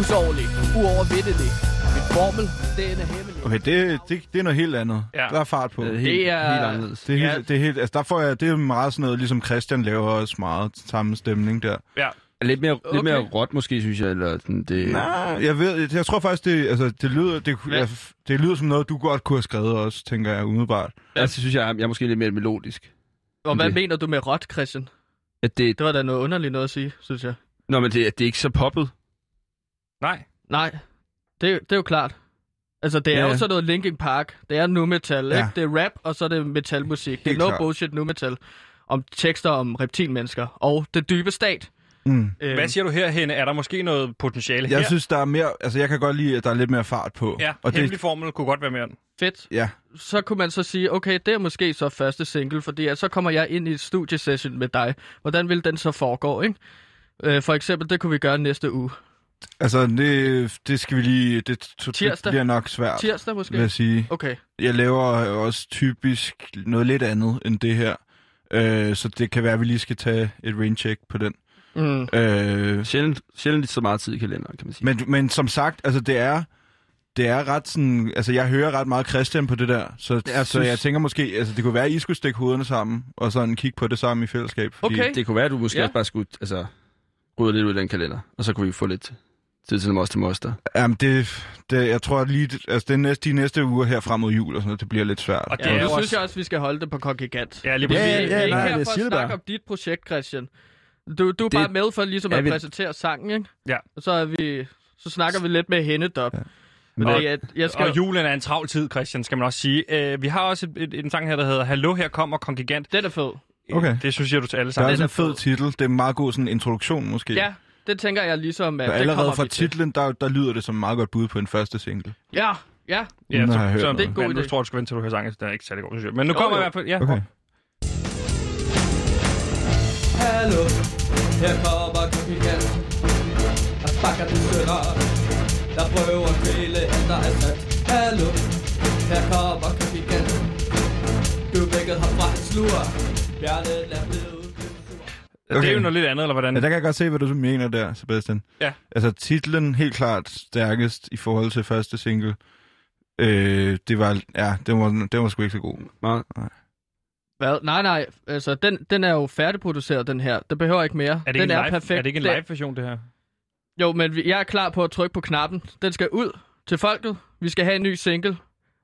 Usårlig, uovervindelig Mit formel, den er hemmelig Okay, det, det, det er noget helt andet. Ja. Der er fart på. Det, helt, Det er- helt anderledes. det, er Ja. helt, det er helt, altså der får jeg, det er meget sådan noget, ligesom Christian laver også meget samme stemning der. Ja. Lidt mere, okay. lidt mere råt måske, synes jeg. Eller sådan, det, Nej, jeg ved, jeg tror faktisk, det, altså, det, lyder, det, Ja. jeg, det lyder som noget, du godt kunne have skrevet også, tænker jeg umiddelbart. Altså, synes jeg, jeg er måske lidt mere melodisk. Og hvad det- mener du med råt, Christian? At det, Det var da noget underligt noget at sige, synes jeg nå, men det, det er ikke så poppet. Nej. Nej, det, er- det er jo klart. Altså, det er Ja, jo sådan noget Linkin Park. Det er nu metal, Ja. ikke? Det er rap, og så er det metalmusik. Det er no bullshit nu metal. Om tekster om reptilmennesker og det dybe stat. Mm. Øhm, Hvad siger du her, Henne? Er der måske noget potentiale Jeg her? synes, der er mere, altså jeg kan godt lide, at der er lidt mere fart på. Ja, og hemmelig det, formel kunne godt være mere. Fedt. ja, Så kunne man så sige, okay, det er måske så første single, fordi at så kommer jeg ind i et studiesession med dig. Hvordan vil den så foregå, ikke? Øh, for eksempel, det kunne vi gøre næste uge. altså det, det skal vi lige, det, det, det bliver nok svært, Tirsdag vil måske? jeg sige. Okay. Jeg laver også typisk noget lidt andet end det her. Øh, så det kan være, at vi lige skal tage et raincheck på den. Mm. Øh, Sjældent, sjældent så meget tid i kalenderen, kan man sige. men, men som sagt, altså det er, det er ret sådan, altså jeg hører ret meget Christian på det der, så, Jeg så synes- jeg tænker måske, altså det kunne være, at I skulle stikke hovederne sammen, og sådan kigge på det sammen i fællesskab. Fordi, Okay. Det kunne være, at du måske Ja. ja. også bare skulle altså, rydde lidt ud af den kalender, og så kunne vi få lidt tid til moster moster. Jamen det, det, jeg tror lige, det- altså det næste, de næste uger her frem mod jul og sådan noget, det bliver lidt svært. Og det Ja, synes også... jeg også, vi skal holde det på Kongigant. Ja, lige Vi, præcis. Ja, vi ja, er ikke nej, her det for at siger det snakke bare. om dit projekt, Christian. Du, du er Det- bare med for ligesom Jeg at vil- præsentere sangen, ikke? Ja. Og så, er vi, så snakker vi lidt med hende dop. Ja. Men Og- jeg, jeg skal, Og julen er en travl tid, Christian, skal man også sige. Uh, vi har også et, et, en sang her, der hedder Hallo, her kommer Kongigant. den er fed. Okay. Det synes jeg, du til alle sammen. også er en fed titel. Det er en meget god sådan introduktion måske. Ja, det tænker jeg ligesom, at Så det allerede kommer fra titlen, der, der lyder det som meget godt bud på en første single. Ja, ja. Ja, så, så, noget. Det er en god men nu idé. tror jeg, du skal vente til du hører sangen. Den er ikke særlig god, synes jeg. Men nu Jo, kommer jo. i hvert fald... Ja. Okay. Hallo, her kommer Kopikan Og bakker de sønder Der prøver at kvæle alt der er sat Hallo, her kommer Kopikan Du vækket ham fra hans lur Hjertet er blevet Det er jo noget lidt andet, eller hvordan? Ja, der kan jeg godt se, hvad du mener der, Sebastian. Ja. Altså, titlen helt klart stærkest i forhold til første single. Øh, det var, ja, det var, det var sgu ikke så god. Meget. Hvad? Nej, nej. Altså, den, den er jo færdigproduceret, den her. Den behøver ikke mere. er det ikke den en er live, perfekt. Er det ikke en live-version, det her? Jo, men vi- jeg er klar på at trykke på knappen. Den skal ud til folket. Vi skal have en ny single.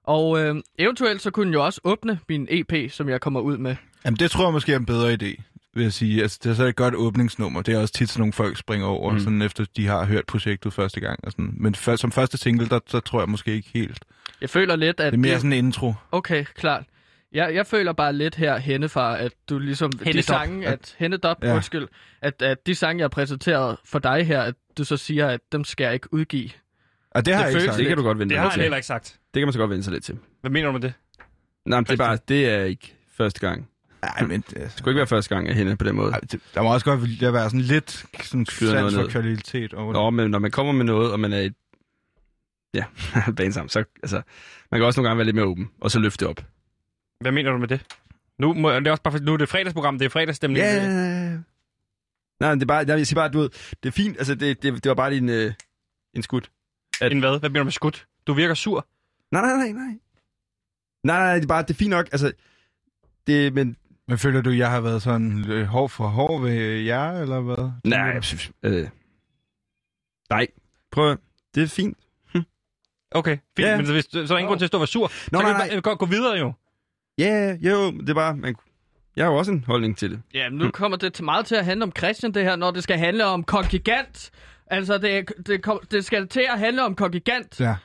Og øh, eventuelt så kunne den jo også åbne min EP, som jeg kommer ud med. Jamen, det tror jeg måske er en bedre idé, vil jeg sige. Altså, det er så et godt åbningsnummer. Det er også tit sådan nogle folk springer over, Mm. sådan efter de har hørt projektet første gang. Og sådan. Men for, som første single, der, der tror jeg måske ikke helt. Jeg føler lidt, at... Det er mere sådan en intro. Okay, klart. Jeg, jeg føler bare lidt her henne fra, at du ligesom... de Hennedop. sange, at... Hennedop, ja. Ja. undskyld. At, at de sange, jeg har præsenteret for dig her, at du så siger, at dem skal jeg ikke udgive. Og det har Det jeg ikke sagt. Det kan du godt vente Det dig har lidt han til. heller ikke sagt. Det kan man så godt vente sig lidt til. Hvad mener du med det? Nej, men det er bare, det er ikke første gang. Nej, men det, Det skulle ikke være første gang, at hende på den måde. Ej, det, der må også godt der være sådan lidt sådan sans for kvalitet over det. Nå, men når man kommer med noget, og man er et... Ja, bane sammen, så... Altså, man kan også nogle gange være lidt mere åben, og så løfte det op. Hvad mener du med det? Nu, må, det er også bare, for- nu er det fredagsprogram, det er fredagsstemning. Ja, Nej, men det er bare, jeg siger bare, du ved, det er fint, altså det, det, det var bare din, øh, en skud. En hvad? Hvad mener du med skud? Du virker sur. Nej, nej, nej, nej. Nej, nej, det er bare, det er fint nok, altså, det, men, Men føler du, jeg har været sådan øh, hård for hård ved jer, eller hvad? nej, jeg synes, øh, nej, prøv at, det er fint. Okay, fint. Ja. Men så, hvis, så er der ingen grund til at stå og være sur. Nå, så nej, kan vi bare gå, gå videre jo. Ja, yeah, jo, det er bare, man, jeg har jo også en holdning til det. Ja, men nu kommer det til meget til at handle om Christian, det her, når det skal handle om kongigant. Altså, det, det, kom, det skal til at handle om kongigant. Ja.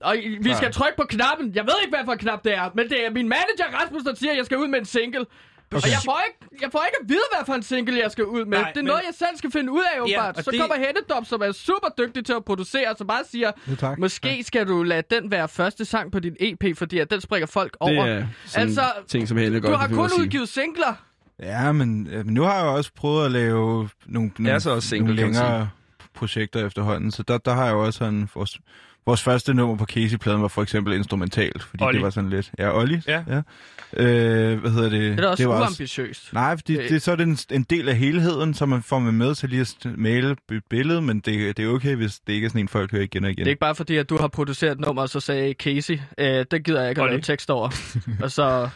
Og vi skal trykke på knappen. Jeg ved ikke, hvad for en knap det er, men det er min manager Rasmus, der siger, at jeg skal ud med en single. Okay. Og jeg får, ikke, jeg får ikke at vide, hvad for en single jeg skal ud med. Nej, det er men- noget, jeg selv skal finde ud af, åbenbart. og Så det- kommer Hennedop, som er super dygtig til at producere, så bare siger, Ja, tak. måske skal du lade den være første sang på din EP, fordi at den springer folk over. Det er sådan Altså, ting, som Helle godt du har kun udgivet singler. Ja, men, øh, men nu har jeg jo også prøvet at lave nogle, nogle, så også single, nogle længere projekter efterhånden, så der, der har jeg jo også sådan... Vores, vores første nummer på Casey-pladen var for eksempel instrumentalt, fordi Olli. det var sådan lidt... Ja, Olli. Ja. ja. Øh, hvad hedder det? Det er da også det var uambitiøst. Nej, fordi Det- det, så er det en, en del af helheden, så man får man med til lige at male et billede, men det, det er okay, hvis det ikke er sådan en, folk hører igen og igen. Det er ikke bare fordi, at du har produceret et nummer, og så sagde Casey, øh, det gider jeg ikke at Olli. lave tekst over. og så,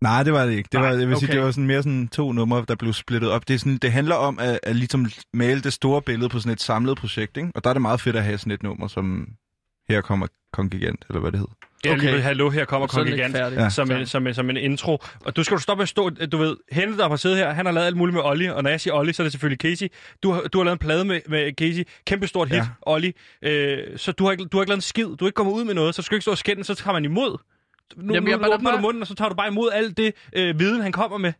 Nej, det var det ikke. Det, Nej, var, jeg vil sige, okay. det var sådan mere sådan to numre, der blev splittet op. Det, er sådan, det handler om at, at ligesom male det store billede på sådan et samlet projekt, ikke? Og der er det meget fedt at have sådan et nummer, som her kommer Kongigant, eller hvad det hedder. Okay. okay. hallo, her kommer er Kongigant. færdig. Ja. Som en, som, en, som en intro. Og du skal du stoppe med at stå, du ved, Hente, der har siddet her, han har lavet alt muligt med Olli, og når jeg siger Olli, så er det selvfølgelig Casey. Du har, du har lavet en plade med, med Casey, kæmpe stort hit, ja. Olli. Øh, så du har, ikke, du har ikke lavet en skid, du er ikke kommet ud med noget, så skal du ikke stå og skænde, så tager man imod. Nu, Jamen, nu bare- åbner du bare- munden, og så tager du bare imod alt det øh, viden, han kommer med.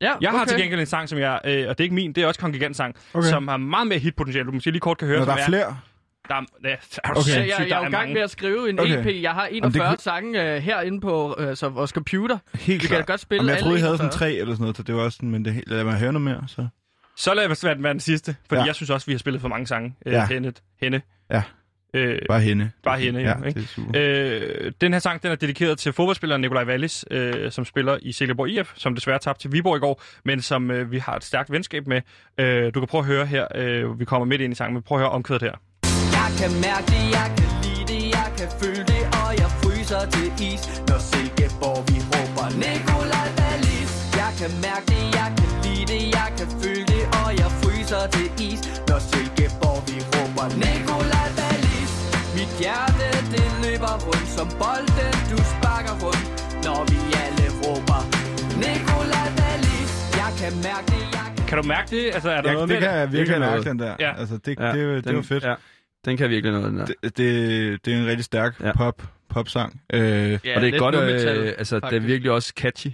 Ja, Jeg har okay. til gengæld en sang, som jeg, øh, og det er ikke min, det er også Kongigant sang, okay. Som har meget mere hitpotentiale. Du måske lige kort kan høre, Når der er flere. Der er, ja, er du Okay. sindssyg, Jeg, jeg, der er jo i gang med at skrive en Okay. EP. Jeg har det 41 kunne- sange øh, herinde på øh, så vores computer. Helt Vi kan godt spille Jamen, jeg troede, I havde 41. sådan tre eller sådan noget, så det var også sådan, men det, lad mig høre noget mere, så. Så lad os være være den sidste, fordi Ja. jeg synes også, vi har spillet for mange sange. Øh, Ja. hende. hende. Ja. Øh, Bare hende. Bare hende, ja, ja ikke? det er super. øh, den her sang den er dedikeret til fodboldspilleren Nikolaj Wallis, øh, som spiller i Silkeborg IF, som desværre tabte til Viborg i går, men som øh, vi har et stærkt venskab med. Øh, du kan prøve at høre her, øh, vi kommer midt ind i sangen, men prøv at høre omkvædet her. Jeg kan mærke det, jeg kan lide det, jeg kan føle det, og jeg fryser til is, når Silkeborg vi råber Nikolaj Wallis. Jeg kan mærke det, jeg kan lide det, jeg kan føle det, og jeg fryser til is, når Silkeborg vi råber Nikolaj rundt som bolden, du sparker rundt, når vi alle råber Nikolaj Wallis. Jeg kan mærke det, jeg kan Kan du mærke det? Altså, er der Ja, noget det kan jeg virkelig mærke, noget. den der. Ja. Altså, det, Ja, det, det, det den, var fedt. Ja, den kan virkelig noget, den der. Det, det, det er en rigtig stærk Ja. pop, popsang. Øh, Ja, og det er godt, øh, metal, altså, det er faktisk. virkelig også catchy.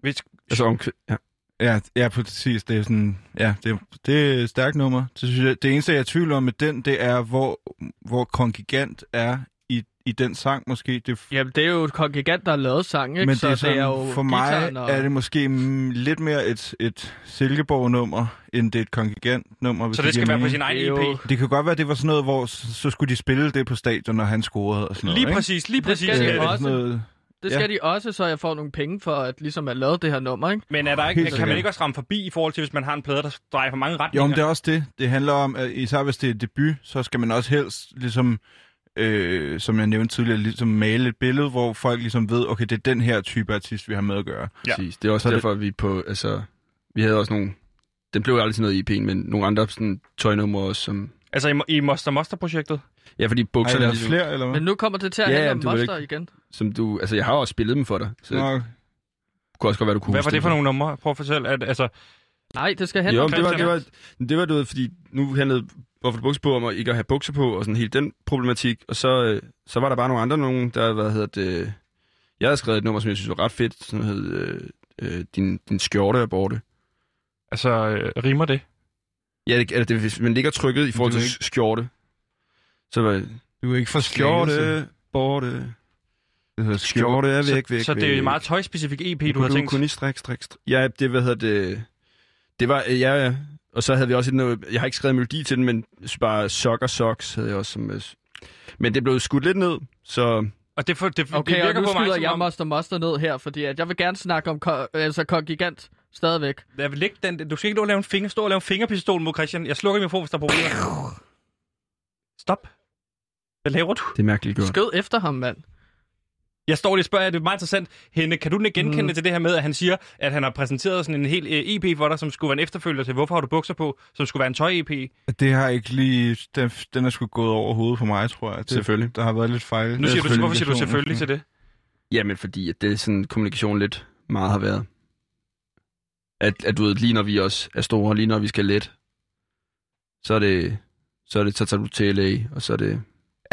Hvis, Altså, om, ja. Ja, ja, præcis. Det er sådan, ja, det, det er et stærkt nummer. Det, synes jeg, det eneste, jeg er i tvivl om med den, det er, hvor, hvor kongigant er i, i den sang måske. Det, Jamen, det er jo et kongigant, der har lavet sang, ikke? men så det er sådan, det er jo for mig og... er det måske mm, lidt mere et, et Silkeborg-nummer, end det er et kongigant-nummer. hvis Så det skal være på sin egen Det er jo- EP. Det kan godt være, det var sådan noget, hvor så, så skulle de spille det på stadion, når han scorede og sådan noget. Lige ikke? præcis, lige Det præcis. skal de Øh, Øh, også. sådan noget, Det skal Ja. de også, så jeg får nogle penge for at ligesom at lave det her nummer, ikke? Men er der ikke, Helt kan man ikke også ramme forbi i forhold til, hvis man har en plade, der drejer for mange Jo, retninger? men det er også det. Det handler om, at især hvis det er debut, så skal man også helst, ligesom, øh, som jeg nævnte tidligere, ligesom male et billede, hvor folk ligesom ved, okay, det er den her type artist, vi har med at gøre. Ja. Præcis. Det er også Så er det- derfor, at vi på, altså, vi havde også nogle, den blev jo aldrig til noget i EP'en, men nogle andre sådan, tøjnumre også, som, Altså i, i Monster Monster-projektet? ja, fordi bukserne, lavet ligesom, flere, eller hvad? Men nu kommer det til at Ja, handle om du Monster igen. som du, altså jeg har også spillet dem for dig, så Nå, det kunne også godt være, du kunne Hvad var det for nogle numre? Prøv at fortælle. At, altså, Nej, det skal handle Jo, om det var, det var, det var, du ved, fordi nu handlede Hvorfor bukser på om at ikke at have bukser på, og sådan helt den problematik. Og så, øh, så var der bare nogle andre nogen, der, hvad hedder det... Jeg havde skrevet et nummer, som jeg synes var ret fedt, som hed øh, øh, din, din skjorte er borte. altså øh, rimer det? Ja, det, altså, det, hvis man ligger trykket i forhold du til ikke- skjorte, så var Du er ikke for skjorte. borte. Det hedder Skjorte er væk, så, væk, så det er jo væk. en meget tøjspecifik EP, du kunne har tænkt. Kun i strik, strik, strik. Ja, det, hvad hedder det... Det var, ja, ja. Og så havde vi også et noget, jeg har ikke skrevet melodi til den, men bare Sock Socks havde jeg også som... øh, Men det blev skudt lidt ned, så Og det, for, det, Okay, det og virker nu på mig, skyder jeg om... Monster Monster ned her, fordi at jeg vil gerne snakke om ko- altså Kongigant stadigvæk. Jeg vil lægge den, du skal ikke nå at lave en finger, stå og lave en fingerpistol mod Christian. Jeg slukker min mikrofonen, hvis der er problemer. Stop. Hvad laver du? det er mærkeligt gjort. Skød efter ham, mand. Jeg står lige og spørger det er meget interessant. Hende, kan du ikke genkende Mm. til det her med, at han siger, at han har præsenteret sådan en hel øh, EP for dig, som skulle være en efterfølger til Hvorfor har du bukser på, som skulle være en tøj-EP? Det har ikke lige... Den, den er sgu gået over hovedet på mig, tror jeg. Det, Selvfølgelig. Der har været lidt fejl. Nu siger du, hvorfor siger du selvfølgelig til det? Jamen, fordi at det er sådan, kommunikation lidt meget har været. At, at du ved, lige når vi også er store, lige når vi skal let, så er det, så er det, så tager du til LA, og så er det,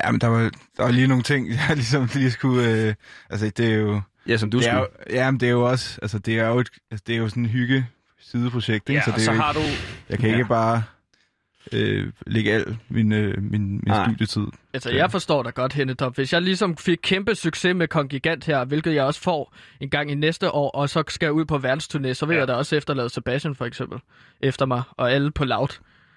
Ja, men der var, der var lige nogle ting, jeg ligesom lige skulle... Øh, altså, det er jo... ja, som du det er skulle. jo, ja, men det er jo også... Altså, det er jo, et, altså, det er jo sådan en hygge sideprojekt, ikke? Ja, så det er så jo har ikke, du... jeg kan ja. ikke bare øh, lægge al min, øh, min, min Nej. studietid. Altså, jeg forstår dig godt, Hennetop. Hvis jeg ligesom fik kæmpe succes med Kongigant her, hvilket jeg også får en gang i næste år, og så skal jeg ud på verdensturné, så vil Ja. jeg da også efterlade Sebastian for eksempel efter mig, og alle på loud.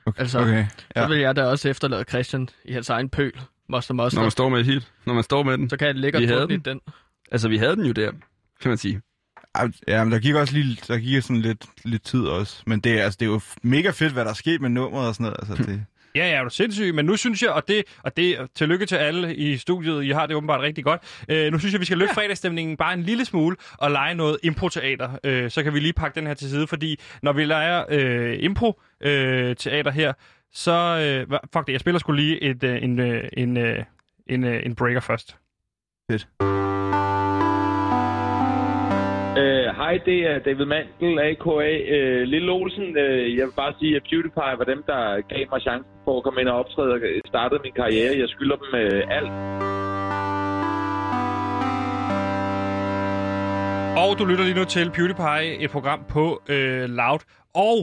Okay. Altså, okay. Så Ja. vil jeg da også efterlade Christian i hans egen pøl. Moster Når Moster. man står med et hit, når man står med den. Så kan jeg drukne i den. den. Altså, vi havde den jo der, kan man sige. Ja, men der gik også lige der gik sådan lidt, lidt tid også. Men det, er- altså, det er jo mega fedt, hvad der er sket med nummeret og sådan noget. Altså, det, Ja, ja, er du sindssyg, men nu synes jeg, og det, og det tillykke til alle i studiet, I har det åbenbart rigtig godt. Øh, nu synes jeg, vi skal løfte ja. fredagsstemningen bare en lille smule og lege noget improteater. Øh, så kan vi lige pakke den her til side, fordi når vi leger øh, impro-teater øh, teater her, så... Øh, fuck det, jeg spiller skulle lige et, øh, en, øh, en, øh, en, øh, en breaker først. Øh, Hej, det er David Mandel, a.k.a. Øh, Lille Olsen. Øh, jeg vil bare sige, at PewDiePie var dem, der gav mig chancen for at komme ind og optræde og startede min karriere. Jeg skylder dem øh, alt. Og du lytter lige nu til PewDiePie, et program på øh, Loud. Og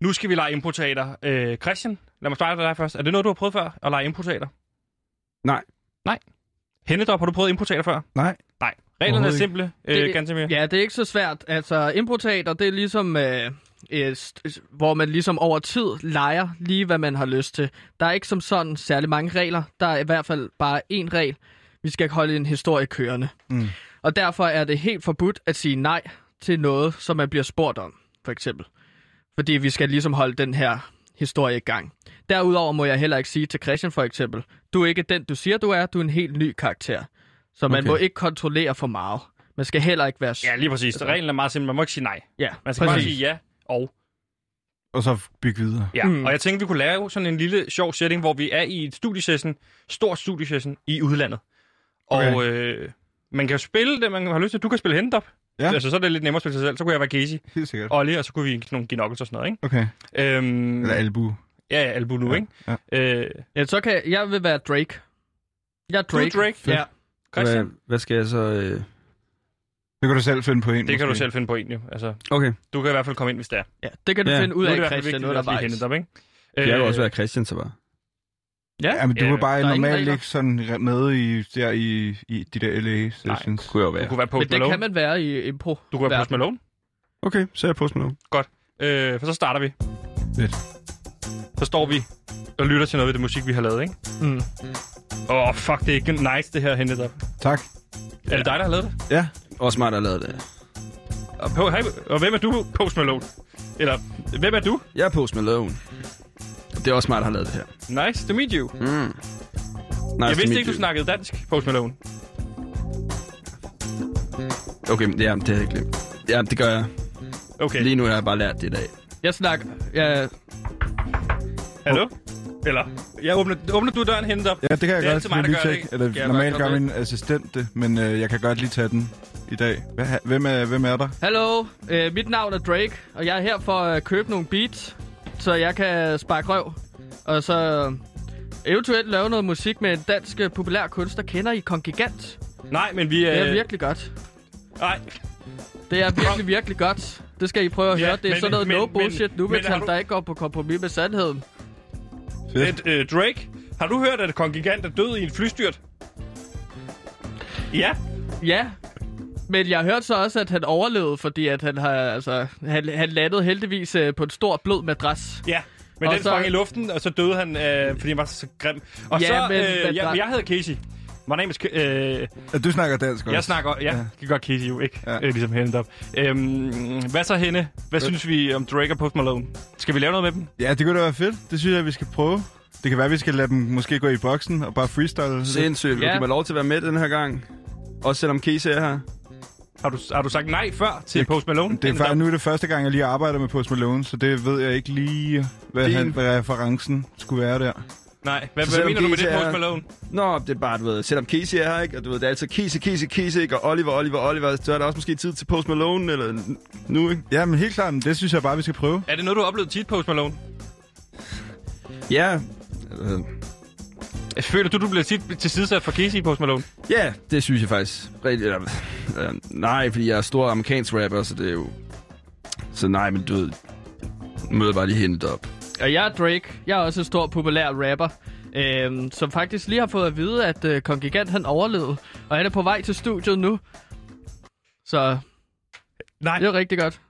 nu skal vi lege improteater. Øh, Christian, lad mig starte med dig først. Er det noget, du har prøvet før, at lege improteater? Nej. Nej. Hennedop, har du prøvet improteater før? nej. Nej. Reglerne er simple, øh, Det- Gantemir. Ja, det er ikke så svært. Altså, improteater, det er ligesom, øh, øh, st- hvor man ligesom over tid leger lige, hvad man har lyst til. Der er ikke som sådan særlig mange regler. Der er i hvert fald bare én regel. Vi skal holde en historie kørende. Mm. Og derfor er det helt forbudt at sige nej til noget, som man bliver spurgt om, for eksempel. Fordi vi skal ligesom holde den her historie i gang. Derudover må jeg heller ikke sige til Christian for eksempel, du er ikke den, du siger, du er, du er en helt ny karakter. Så man Okay. må ikke kontrollere for meget. Man skal heller ikke være... Ja, lige præcis. Altså- Reglen er meget simpel. Man må ikke sige nej. Ja, Man skal bare sige ja og Og så bygge videre. ja. Mm. Og jeg tænkte, vi kunne lave sådan en lille sjov setting, hvor vi er i et studiesession, stort studiesession i udlandet. Og Okay. øh, man kan jo spille det, man har lyst til. Du kan spille Hentop. Ja. Altså, så er det lidt nemmere at spille sig selv. Så kunne jeg være Casey, Helt sikkert. Olli, og så kunne vi give nogle knuckles og sådan noget, ikke? Okay. Øhm, Eller albu. ja, ja, albu nu, Ja, ikke? ja. Øh, Ja, så kan jeg, jeg vil være Drake. Jeg er du er Drake. Drake. Ja. Hvad, Christian. hvad skal jeg så... Øh... Så kan du selv finde på en, Det kan du måske. selv finde på en, jo. Altså, Okay. du kan i hvert fald komme ind, hvis det er. Ja, det kan du Ja. finde ud Nu er af, det Christian, vigtigt undervejs. hentet op, ikke? Det kan jo Øh, også være Christian, så bare. Ja, Ja, men du Ja, var bare normalt ikke sådan med i, der i, i de der LA-sessions. Kunne jo Du være. kunne være men Post det Malone. kan man være i impro. Du kunne være Post. Malone. Okay, så er jeg på Malone. Øh, for så starter vi. Fedt. Så står vi og lytter til noget af det musik, vi har lavet, ikke? Mm. Åh, oh, fuck, det er ikke nice, det her hentet op. Tak. Er det dig, der har lavet det? Ja, Også mig, der har lavet det. Og, på, hey, og hvem er du, Post Malone? Eller, hvem er du? Jeg er Post Malone. Det er også mig, der har lavet det her. Nice to meet you. Mm. Nice jeg vidste ikke, du you. snakkede dansk, Post Malone. Okay, ja, det har jeg glemt. Ja, det gør jeg. Okay, Lige nu har jeg bare lært det i dag. Jeg snakker... Ja, hallo? Eller, jeg åbner, åbner du døren hentet op? ja det kan jeg Det er godt. altid mig, lige der gør det, tjekke. ikke? Eller Kan jeg normalt godt gør gøre min assistent det, men øh, jeg kan godt lige tage den i dag. Hvad, hvem, er, hvem er der? Hallo, øh, mit navn er Drake, og jeg er her for at købe nogle beats, så jeg kan sparke røv. Og så eventuelt lave noget musik med en dansk øh, populær kunstner. Kender I Kongigant? Nej, men vi... Det er Øh, virkelig godt. Nej, Det er virkelig, virkelig godt. Det skal I prøve at Ja, høre. Det er men- sådan noget men- no men- bullshit nu men har metal, du- der ikke går på kompromis med sandheden. Et, øh, Drake, har du hørt, at Kongigant er død i en flystyrt? Ja. Ja, men jeg har hørt så også, at han overlevede, fordi at han har, altså, han, han landede heldigvis øh, på en stor blød madras. Ja, men Og den så- sprang i luften, og så døde han, øh, fordi han var så grim. Og Ja, så, men- øh, men ja, der- jeg hedder Casey. My name is... Øh, Ja, du snakker dansk også. jeg snakker... Ja, Ja. ja. det gør Casey jo ikke, Ja. ja. øh, ligesom hende op. Øhm, hvad så hende? Hvad synes vi om Drake og Post Malone? Skal vi lave noget med dem? Ja, det kunne da være fedt. Det synes jeg, vi skal prøve. Det kan være, vi skal lade dem måske gå i boksen og bare freestyle. Sindssygt. Vil du Ja. mig lov til at være med den her gang? Også selvom Casey er her. Har du, har du sagt nej før til Jeg- Post Malone? Det er faktisk nu er det første gang, jeg lige arbejder med Post Malone, så det ved jeg ikke lige, hvad, Din. han, hvad referencen skulle være der. Nej, hvad, Så hvad selvom mener du med det, er- Post Malone? Nå, det er bare, du ved, selvom Casey er her, ikke? Og du ved, det er altid Casey, Casey, Casey, ikke? Og Oliver, Oliver, Oliver. Så er der også måske tid til Post Malone, eller nu, ikke? Ja, men helt klart, det synes jeg bare, vi skal prøve. Er det noget, du har oplevet tit, Post Malone? Ja. Øh, Føler du, du bliver tit tilsidesat for Casey, Post Malone? Ja, det synes jeg faktisk. Rigtig, eller, øh, nej, fordi jeg er stor amerikansk rapper, så det er jo... Så nej, men du ved... Møder jeg bare lige hentet op. Og jeg er Drake. Jeg er også en stor populær rapper. Øhm, som faktisk lige har fået at vide, at øh, Kongigant han overlevede. Og han er på vej til studiet nu. Så Nej. det er rigtig godt.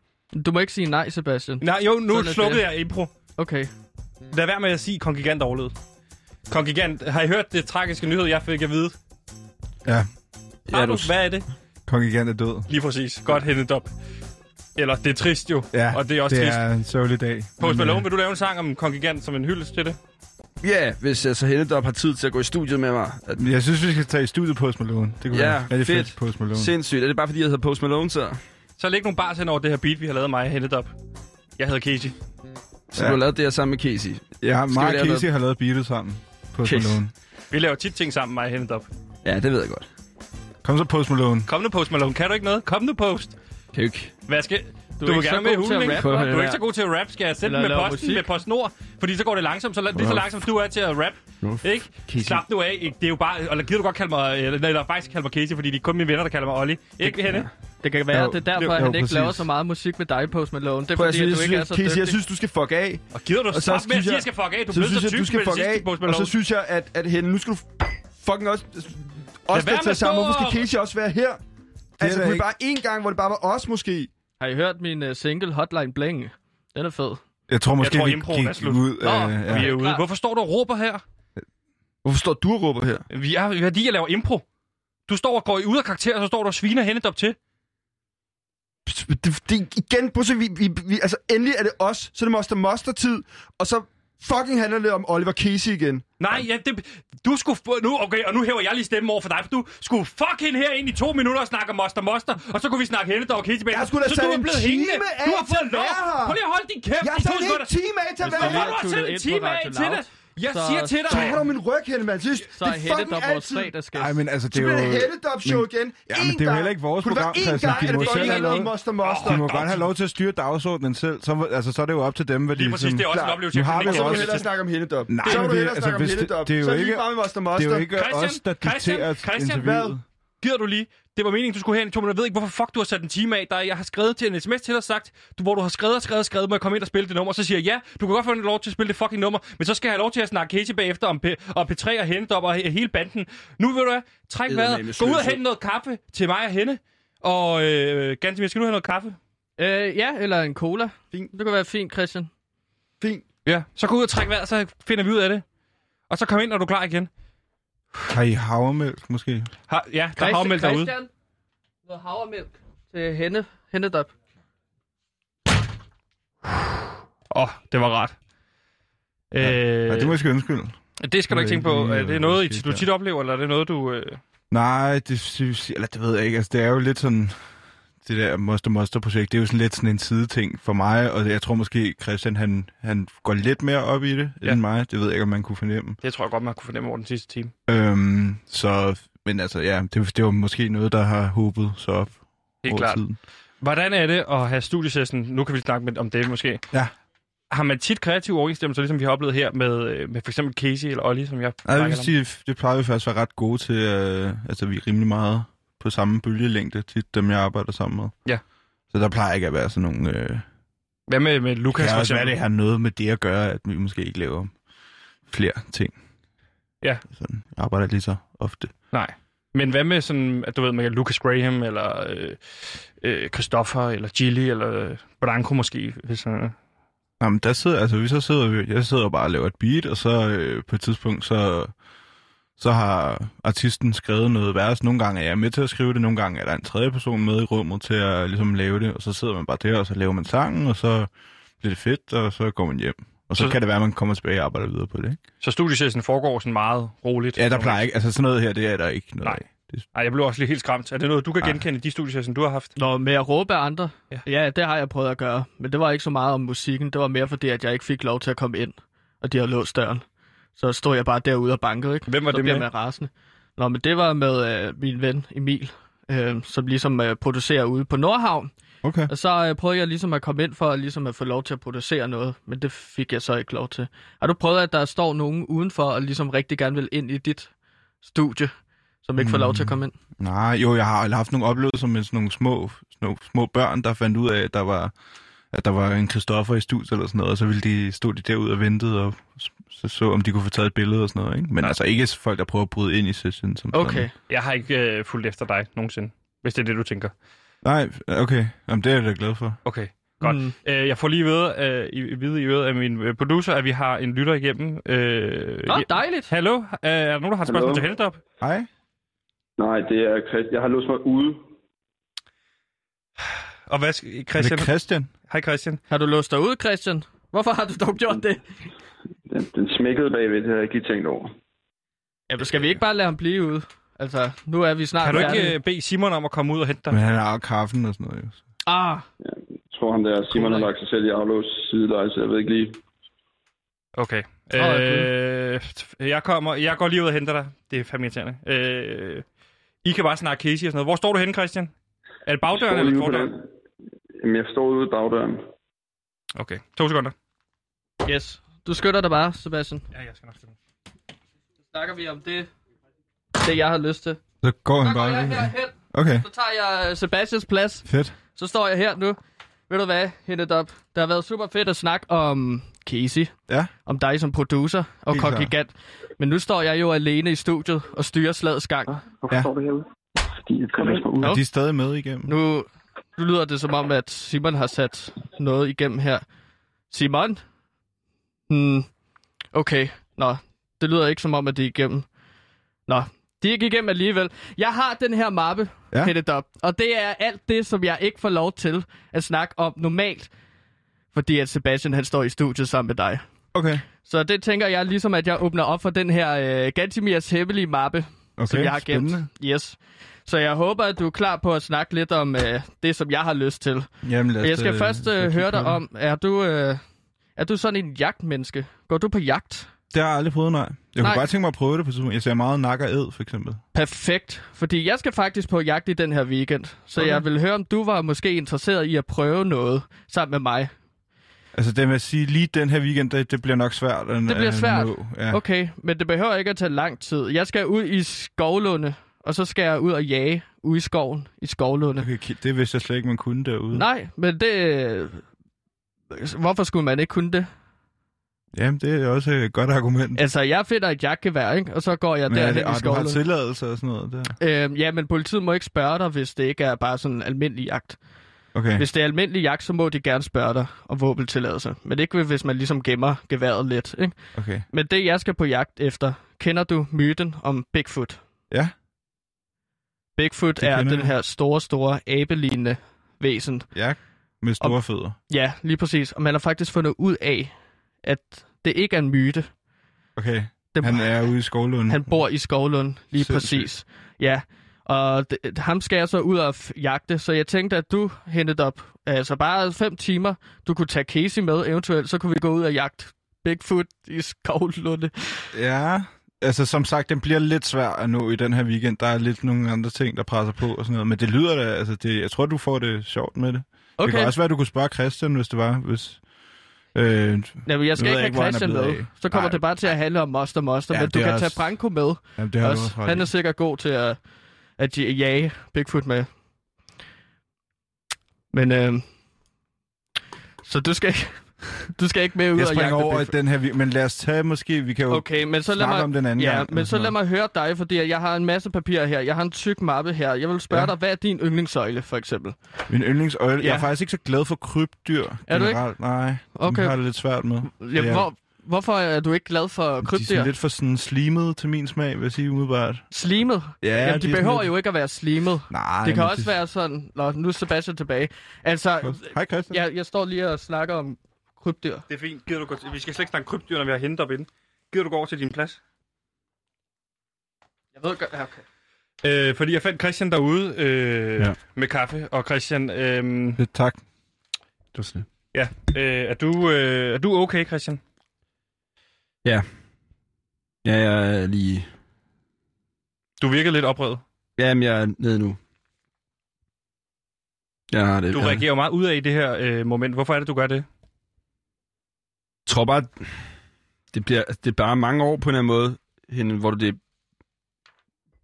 Du må ikke sige nej, Sebastian. Nej, jo, nu Sådan slukkede jeg impro. Okay. Lad være med at sige, at Kongigant overlevede. Kongigant, har I hørt det tragiske nyhed, jeg fik at vide? Ja, Har Ja, du? Hvad er det? Kongigant er død. Lige præcis. Godt hentet op. Eller, det er trist jo. Ja, og det er også det trist. er en sørgelig dag. Post Malone, øh, vil du lave en sang om Kongigant som en hyldest til det? Ja, hvis jeg så hentet op har tid til at gå i studiet med mig. At, Jeg synes, vi skal tage i studiet Post Malone. Det kunne Ja, være rigtig fedt. fedt. Post Malone. sindssygt. Er det bare fordi, jeg hedder Post Malone, så? Så læg nogle bars hen over det her beat, vi har lavet mig hentet op. Jeg hedder Casey. Så Ja. du har lavet det her sammen med Casey. Ja, Mark lave Casey har lavet beatet sammen. Post Yes. Malone. Vi laver tit ting sammen, mig hentet op. Ja, det ved jeg godt. Kom så Post Malone. Kom nu, Post Malone. Kan du ikke noget? Kom nu, Post. Kan jo ikke... Hvad skal... Du, er vil ikke gerne så god til hulen, at ikke? rappe, Du er ikke så god til at rap. Skal jeg sende den med posten musik. med PostNord? Fordi så går det langsomt, så la- lige så langsomt du er til at rap. Ikke? Casey. Slap nu af. Ikke? Det er jo bare... Eller gider du godt kalde mig... Eller, eller faktisk kalde mig Casey, fordi det er kun mine venner, der kalder mig Olli. Ikke, Henne? Det kan være, Jo, det er derfor, jo, at han jo, ikke laver så meget musik med dig, Post Malone. Det er Prøv fordi, at du jeg ikke er synes, så Casey, dygtig. jeg synes, du skal fuck af. Og gider du så med at synes sige, jeg- skal fuck af? Du synes så tyk du med det sidste. Post Og så synes jeg, at, at hende, nu skal du fucking også... Også være med tage sammen. Hvorfor skal Casey også være her? Altså, kunne vi ikke- bare en gang, hvor det bare var os måske? Har I hørt min uh, single Hotline Bling? Den er fed. Jeg tror måske, tror, vi improen er gik slut. ud Nå. Vi Ja. er ude. klar. Hvorfor står du og råber her? Hvorfor står du og råber her? Vi er, fordi jeg laver impro. Du står og går ud af karakter, og så står du og sviner hende op til. Det, det, igen, Busse, vi, vi, vi, altså endelig er det os, så er det Monster Monster tid, og så fucking handler det om Oliver Casey igen. Nej, ja, det, du skulle... Nu, okay, og nu hæver jeg lige stemmen over for dig, for du skulle fuck hende her ind i to minutter og snakke om Moster Moster, og så kunne vi snakke hende, der var Casey Jeg har sgu da Så du er en blevet time hængende. af Du har til fået at lov. være her. Prøv lige at holde din kæft. Jeg har sekunder. en time af til at være her. har du tunet sat en time af til det? Jeg så- siger til dig. Så har du min ryg, hende, mand. Synes, Så er det er der vores altid. fredagsgæst. Ej, men altså, det Så er bliver jo... det Helledop-show men- igen. Ja, men det er jo heller ikke vores Kunne det være program, én Christian. gang, De er det må selv have lov. Monster Monster. De må godt have lov til at styre dagsordenen selv. Så, altså, så er det jo op til dem, hvad de... Lige præcis, ligesom- det er også en oplevelse. Nu har vi Så lide. hellere snakke om Helledop. Nej, Så men du det- hellere altså, snakke om hvis det- Helledop. det er jo Så er ikke- lige bare med Monster Det er Monster. jo ikke Christian, os, der Christian, dikterer Christian, interviewet. Gider du lige? Det var meningen, du skulle hen i to minutter. Jeg ved ikke, hvorfor fuck du har sat en time af. Der, jeg har skrevet til en sms til dig og sagt, du, hvor du har skrevet og skrevet og skrevet, må jeg komme ind og spille det nummer. Så siger jeg, ja, du kan godt få lov til at spille det fucking nummer, men så skal jeg have lov til at snakke Casey bagefter om, P- om P3 og Henne op og he- hele banden. Nu vil du hvad, træk vejret, gå ud og hente noget kaffe til mig og Henne. Og øh, Gantemir, skal du have noget kaffe? Øh, ja, eller en cola. Fint. Det kan være fint, Christian. Fint. Ja. Så gå ud og træk vejret, så finder vi ud af det. Og så kom ind, når du er klar igen. Har I havremælk, måske? Har, ja, der er havmælk derude. Christian, noget havremælk til hende. Hennedop. Åh, oh, det var rart. Øh, Ja, det må jeg sgu undskylde. det skal du ikke tænke på. lige, Er det noget, måske du tit oplever, eller er det noget, du... Øh... Nej, det synes eller det ved jeg ikke. Altså, det er jo lidt sådan, det der Monster Monster projekt, det er jo sådan lidt sådan en sideting for mig, og jeg tror måske, Christian, han, han går lidt mere op i det Ja. end mig. Det ved jeg ikke, om man kunne fornemme. Det tror jeg godt, man kunne fornemme over den sidste time. Øhm, så, men altså, ja, det, det var måske noget, der har håbet så op Helt over klart. tiden. Hvordan er det at have studiesession? Nu kan vi snakke med, om det måske. Ja. Har man tit kreative overensstemmelser, ligesom vi har oplevet her med, øh, med for eksempel Casey eller Olli, som jeg Nej, jeg vil sige, det plejer vi faktisk at være ret gode til. Øh, altså, vi er rimelig meget på samme bølgelængde, tit dem, jeg arbejder sammen med. Ja. Så der plejer ikke at være sådan nogle... Øh, Hvad med, med det Lukas kan også være, det har noget med det at gøre, at vi måske ikke laver flere ting. Ja. Sådan, jeg arbejder lige så ofte. Nej. Men hvad med sådan, at du ved, med Lucas Graham, eller øh, øh, Christoffer, eller Gilly, eller Branko måske, hvis øh, Jamen, der sidder, altså, vi så sidder, vi- jeg sidder bare og laver et beat, og så øh, på et tidspunkt, så, så har artisten skrevet noget vers. Nogle gange er jeg med til at skrive det, nogle gange er der en tredje person med i rummet til at ligesom lave det, og så sidder man bare der, og så laver man sangen, og så bliver det fedt, og så går man hjem. Og så, Så- kan det være, at man kommer tilbage og arbejder videre på det, ikke? Så studiesession foregår sådan meget roligt. Ja, der plejer ikke, altså sådan noget her, det er der ikke noget Nej. af. Det, Nej, jeg blev også lige helt skræmt. Er det noget, du kan genkende i de studiesession, du har haft? Nå, med at råbe af andre? Ja. Ja. ja, det har jeg prøvet at gøre. Men det var ikke så meget om musikken. Det var mere fordi, at jeg ikke fik lov til at komme ind. Og de havde låst døren. Så stod jeg bare derude og bankede, ikke? Hvem var så det med? man rasende. Nå, men det var med øh, min ven Emil, øh, som ligesom øh, producerer ude på Nordhavn. okay. Og så øh, prøvede jeg ligesom at komme ind for at, ligesom at få lov til at producere noget, men det fik jeg så ikke lov til. Har du prøvet, at der står nogen udenfor og ligesom rigtig gerne vil ind i dit studie, som ikke får lov til at komme ind? Nej, jo, jeg har haft nogle oplevelser med sådan nogle små, små, små børn, der fandt ud af, at der var, at der var en Christoffer i studiet eller sådan noget, og så ville de, stod de derude og ventede og så, så om de kunne få taget et billede og sådan noget, ikke? Men altså ikke folk, der prøver at bryde ind i session. Som Okay. Sådan. Jeg har ikke øh, fulgt efter dig nogensinde, hvis det er det, du tænker. Nej, okay. Jamen, det er jeg da glad for. Okay, godt. Mm. Øh, jeg får lige ved, øh, i, vide i øret af min øh, producer, at vi har en lytter igennem. Øh, Nå, dejligt. Hallo? Øh, er der nogen, der har et spørgsmål til Hennedop? Hej. Nej, det er Christian. Jeg har låst mig ude. Og hvad skal Er Christian? det Christian? Hej Christian. Har du låst dig ud, Christian? Hvorfor har du dog gjort det? Den, den smækkede bagved, det har jeg ikke lige tænkt over. Jamen, skal vi ikke bare lade ham blive ude? Altså, nu er vi snart Kan du ikke færdige. øh, bede Simon om at komme ud og hente dig? Men han har kaffen og sådan noget. jo. Ah, Jeg tror, han der Simon har lagt sig selv i aflås sideleje, så jeg ved ikke lige. Okay. Ja, Øh, jeg, kommer, jeg går lige ud og henter dig. Det er fandme irriterende. Øh, I kan bare snakke Casey og sådan noget. Hvor står du henne, Christian? Er det bagdøren eller fordøren? Jamen, jeg står ude i bagdøren. Okay, to sekunder. yes. Du skytter dig bare, Sebastian. Ja, jeg skal nok stille. Så snakker vi om det, det jeg har lyst til. Så går Så han går bare... jeg herhen. Okay, Så tager jeg øh, Sebastians plads. fedt. Så står jeg her nu. Ved du hvad, Hennedop? Det har været super fedt at snakke om Casey. Ja. Om dig som producer og Helt Kok klart. Gigant. Men nu står jeg jo alene i studiet og styrer slagets gang. Hvorfor Ja. står du herude? Ude. Og de er stadig med igennem. Nu, nu lyder det som om, at Simon har sat noget igennem her. Simon? Hmm, okay. Nå, det lyder ikke som om, at det er igennem. Nå, de er ikke igennem alligevel. Jeg har den her mappe, Ja. hættet op, og det er alt det, som jeg ikke får lov til at snakke om normalt, fordi at Sebastian han står i studiet sammen med dig. Okay. Så det tænker jeg ligesom, at jeg åbner op for den her øh, Gantimirs hemmelige mappe, Okay, som jeg har gemt. spændende. Yes. Så jeg håber, at du er klar på at snakke lidt om øh, det, som jeg har lyst til. Jamen, lad os, Jeg skal øh, først øh, høre dig om, er du, øh, er du sådan en jagtmenneske? Går du på jagt? Det har jeg aldrig prøvet, nej. Jeg kunne Nej. bare tænke mig at prøve det på tidspunkt. Jeg ser meget nak og æd, for eksempel. Perfekt, fordi jeg skal faktisk på jagt i den her weekend. Så Okay. jeg vil høre, om du var måske interesseret i at prøve noget sammen med mig. Altså, det vil jeg sige, lige den her weekend, det, det bliver nok svært. At, Det bliver at svært? Nå. Ja. Okay, men det behøver ikke at tage lang tid. Jeg skal ud i Skovlunde og så skal jeg ud og jage ude i skoven, i skovlunde. Okay, det vidste jeg slet ikke, man kunne derude. Nej, men det... Hvorfor skulle man ikke kunne det? Jamen, det er også et godt argument. Altså, jeg finder et jagtgevær, ikke? Og så går jeg Men er derhen det, i og du har tilladelse og sådan noget der? Øhm, ja, men politiet må ikke spørge dig, hvis det ikke er bare sådan en almindelig jagt. Okay. Hvis det er almindelig jagt, så må de gerne spørge dig om våbentilladelse. Men ikke hvis man ligesom gemmer geværet lidt, ikke? Okay. Men det, jeg skal på jagt efter, kender du myten om Bigfoot? Ja. Bigfoot Det er den her store, store abelignende væsen. Ja, med store fødder. Ja, lige præcis. Og man har faktisk fundet ud af, at det ikke er en myte. Okay. Det, Han er ude i skovlunden. Han bor i Skovlund, lige Sindssygt. præcis. Ja, og det, ham skal jeg så ud og jagte, så jeg tænkte, at du hentede op, altså bare fem timer, du kunne tage Casey med eventuelt, så kunne vi gå ud og jagte Bigfoot i Skovlunde. Ja, altså som sagt, den bliver lidt svær at nå i den her weekend. Der er lidt nogle andre ting, der presser på og sådan noget. Men det lyder da, altså det, jeg tror, du får det sjovt med det. Okay. Det kan også være, du kunne spørge Christian, hvis det var. Hvis, øh, Jamen, jeg skal ikke have er Christian med. af. Så kommer Nej, det bare til at handle om Moster Moster, Ja, men du kan også- tage Branko med. Jamen, det har også. også Han er sikkert god til at, at jage Bigfoot med. Men, øh, så du skal ikke, du skal ikke med ud Jeg og jagte springer over Bigfoot. den her, men lad os tage måske, vi kan jo Okay, men så lad snakke mig, om den anden ja, gang. men så lad mig høre dig, fordi jeg har en masse papirer her. Jeg har en tyk mappe her. Jeg vil spørge Ja. dig, hvad er din yndlingssøjle, for eksempel? Min yndlingsøjle. Ja. Jeg er faktisk ikke så glad for krybdyr. Er du ikke? generelt. Nej, Okay. har det lidt svært med. Ja, er- hvor, hvorfor er du ikke glad for De er krybdyr? lidt for sådan slimet til min smag, vil jeg sige umiddelbart. Slimet? Ja, Jamen, de de er behøver lidt- jo ikke at være slimet. Nej, det kan også det- være sådan... Nå, nu er Sebastian tilbage. Altså, Hej Christian. jeg, jeg står lige og snakker om krybdyr. Det er fint. Gider du gå til... Vi skal slet ikke snakke krybdyr, når vi har hentet op inden. Gider du gå over til din plads? Jeg ved godt... ja, Okay. Øh, fordi jeg fandt Christian derude øh, Ja. ja. med kaffe. Og Christian, øh, Det, tak. Det var sådan ja, øh, er, du, øh, er du okay, Christian? Ja. Ja, jeg er lige... Du virker lidt oprevet. Jamen, jeg er nede nu. Jeg har det. Du reagerer jo meget ud af i det her øh, moment. Hvorfor er det, du gør det? Tror bare, det, bliver, det er bare mange år på en eller anden måde, hende, hvor det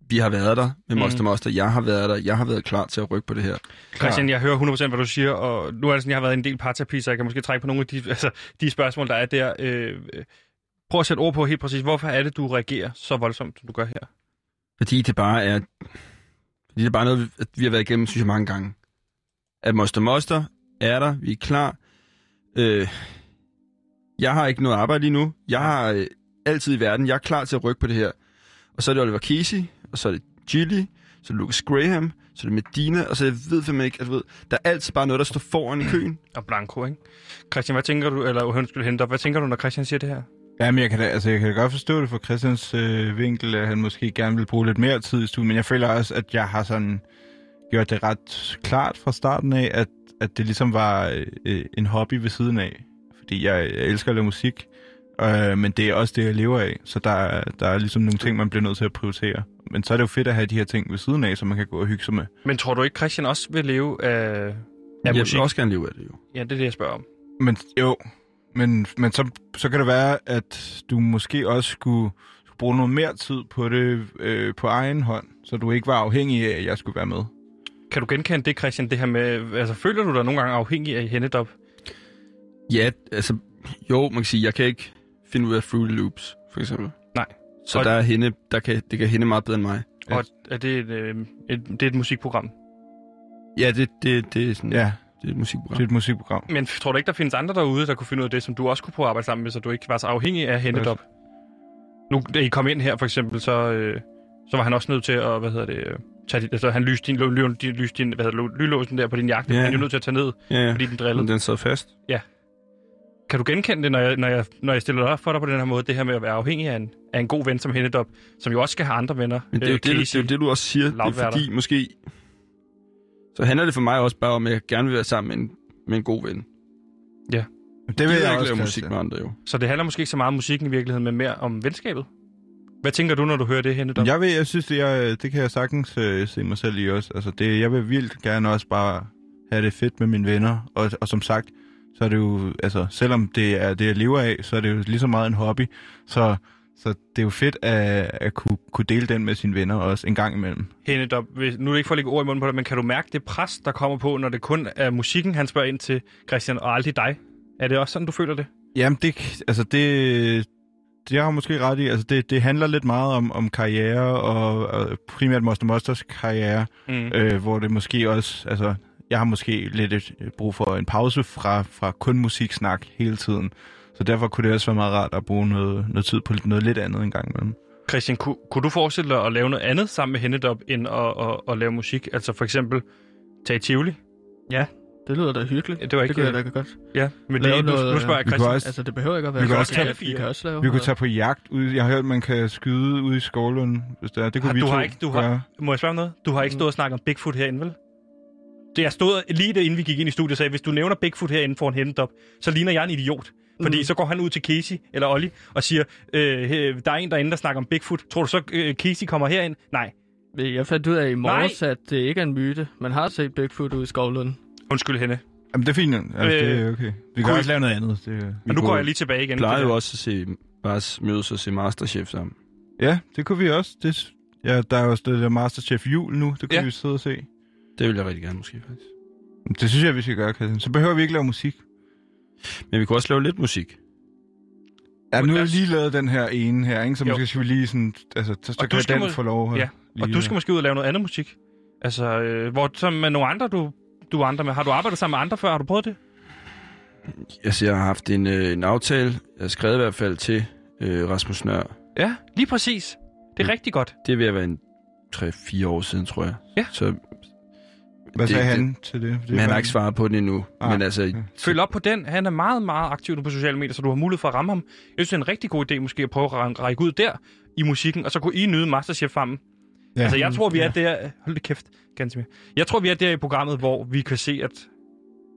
vi har været der med Mm. Moster Moster. Jeg har været der. Jeg har været klar til at rykke på det her. Christian, jeg hører 100% hvad du siger, og nu er det sådan, jeg har været en del parterapi, så jeg kan måske trække på nogle af de, altså, de spørgsmål, der er der. Øh, øh, prøv at sætte ord på helt præcis, hvorfor er det, du reagerer så voldsomt, som du gør her? Fordi det bare er... Fordi det er bare noget, at vi har været igennem, synes jeg, mange gange. At Moster Moster er der. Vi er klar. Øh, jeg har ikke noget arbejde lige nu. Jeg har øh, altid i verden. Jeg er klar til at rykke på det her. Og så er det Oliver Casey, og så er det Gilly, så er det Lucas Graham, så er det Medina, og så jeg ved fandme ikke, at du ved, der er altid bare noget, der står foran i køen. Og Blanco, ikke? Christian, hvad tænker du, eller undskyld, hente op, hvad tænker du, når Christian siger det her? Jamen, jeg kan da, altså, jeg kan da godt forstå det fra Christians øh, vinkel, at han måske gerne vil bruge lidt mere tid i stuen, men jeg føler også, at jeg har sådan gjort det ret klart fra starten af, at, at det ligesom var øh, en hobby ved siden af. Fordi jeg, jeg elsker at lave musik, øh, men det er også det, jeg lever af. Så der, er- der er ligesom nogle ting, man bliver nødt til at prioritere. Men så er det jo fedt at have de her ting ved siden af, så man kan gå og hygge sig med. Men tror du ikke, Christian også vil leve af, af Jeg musik? vil også gerne leve af det, jo. Ja, det er det, jeg spørger om. Men jo, men, men så, så kan det være, at du måske også skulle, skulle bruge noget mere tid på det øh, på egen hånd, så du ikke var afhængig af, at jeg skulle være med. Kan du genkende det, Christian, det her med, altså føler du dig nogle gange afhængig af Hennedop? Ja, altså, jo, man kan sige, jeg kan ikke finde ud af Fruity Loops, for eksempel. Nej. Så Og- der er hende, der kan, det kan hende meget bedre end mig. Og er det et, øh, et, det er et musikprogram? Ja, det, det, det er sådan, Ja, det er et musikprogram. det er et musikprogram. Men tror du ikke, der findes andre derude, der kunne finde ud af det, som du også kunne prøve at arbejde sammen med, så du ikke var så afhængig af Hennedop? Nu, da I kom ind her, for eksempel, så, øh, så var han også nødt til at, hvad hedder det, øh, tage dit, altså han lyste din, ly, lyste din hvad hedder det, lynlåsen der på din jagt, Ja. ja. han er jo nødt til at tage ned, ja, ja. fordi den drillede. Men den sad fast. Kan du genkende det, når jeg, når, jeg, når jeg stiller det op for dig på den her måde, det her med at være afhængig af en, af en god ven som Hennedop, som jo også skal have andre venner? Men det er, jo Øh, det, det, det, det, du også siger. Det er fordi, måske... Så handler det for mig også bare om, at jeg gerne vil være sammen med en, med en god ven. Det vil vil jeg jeg ikke også, lave musik med andre, jo. Så det handler måske ikke så meget om musikken i virkeligheden, men mere om venskabet? Hvad tænker du, når du hører det, Hennedop? Jeg, ved, jeg synes, det, jeg, det kan jeg sagtens øh, se mig selv i også. Altså, det, jeg vil vildt gerne også bare have det fedt med mine venner. Og, og som sagt, så er det jo, altså, selvom det er det, jeg lever af, så er det jo lige så meget en hobby. Så Så det er jo fedt at, at kunne, kunne dele den med sine venner også en gang imellem. Hennedop, hvis, nu er det ikke for at lægge ord i munden på dig, men kan du mærke det pres, der kommer på, når det kun er musikken, han spørger ind til, Christian, og aldrig dig? Er det også sådan, du føler det? Jamen, det, altså det, det jeg har måske ret i. Altså det, det handler lidt meget om, om karriere, og, og primært Monster Monsters karriere, Mm. øh, hvor det måske også, altså jeg har måske lidt et, brug for en pause fra, fra kun musiksnak hele tiden. Så derfor kunne det også være meget rart at bruge noget, noget tid på noget lidt andet en gang imellem. Christian, kunne, kunne du forestille dig at lave noget andet sammen med Hennedop, end at, at, at lave musik? Altså for eksempel tage i Tivoli? Ja, det lyder da hyggeligt. Ja, det var ikke... det kunne jeg da godt. Ja, men Lave det, nu, noget, nu spørger jeg kunne Christian. også, Altså, det behøver ikke at være Vi kan også tage- vi kan også lave vi kunne tage på jagt ud. Jeg har hørt, man kan skyde ude i Skovlund, hvis det er. Det kunne Har, vi du to har ikke, du har, gøre. må jeg spørge om noget? Du har ikke stået og snakket om Bigfoot herinde, vel? Det jeg stod lige der, inden vi gik ind i studiet, og sagde, hvis du nævner Bigfoot herinde for en Hennedop, så ligner jeg en idiot. Fordi Mm. så går han ud til Casey eller Olli og siger, øh, "Hey, der er en derinde, der snakker om Bigfoot. Tror du så, øh, Casey kommer herind? Nej. Jeg fandt ud af i morges, at det ikke er en myte. Man har set Bigfoot ude i Skovlund. Undskyld hende. Jamen, det er fint. Altså, Øh, det er okay. Vi kan også lave noget andet. Det, Og nu går jeg lige tilbage igen. Vi plejer jo også at se, bare mødes og se Masterchef sammen. Ja, det kunne vi også. Det, ja, der er jo også det der Masterchef jul nu. Det kunne Ja. vi sidde og se. Det vil jeg rigtig gerne måske faktisk. Det synes jeg, vi skal gøre, Christian. Så behøver vi ikke lave musik. Men vi kunne også lave lidt musik. Ja, nu har vi os- lige lavet den her ene her, ikke? Så Jo. måske skal vi lige sådan... Altså, så, så Og du kan skal den må- få lov. at Ja, Og du skal måske ud og lave noget andet musik. Altså, øh, hvor som med nogle andre, du, du er andre med. Har du arbejdet sammen med andre før? Har du prøvet det? Altså, jeg har haft en, øh, en aftale, jeg har skrevet i hvert fald til øh, Rasmus Nør. Ja, lige præcis. Det er rigtig godt. Det er ved at være en 3-4 år siden, tror jeg. Ja. Så, Hvad det- sagde det- han til det? det men han har ikke svaret på den endnu. Ah, men altså, okay. Følg op på den. Han er meget, meget aktiv nu på sociale medier, så du har mulighed for at ramme ham. Jeg synes, det er en rigtig god idé måske at prøve at række- ud der i musikken, og så kunne I nyde Masterchef sammen. Ja. Altså, jeg tror, vi er der... Hold det kæft, Gansimir. Jeg tror, vi er der i programmet, hvor vi kan se, at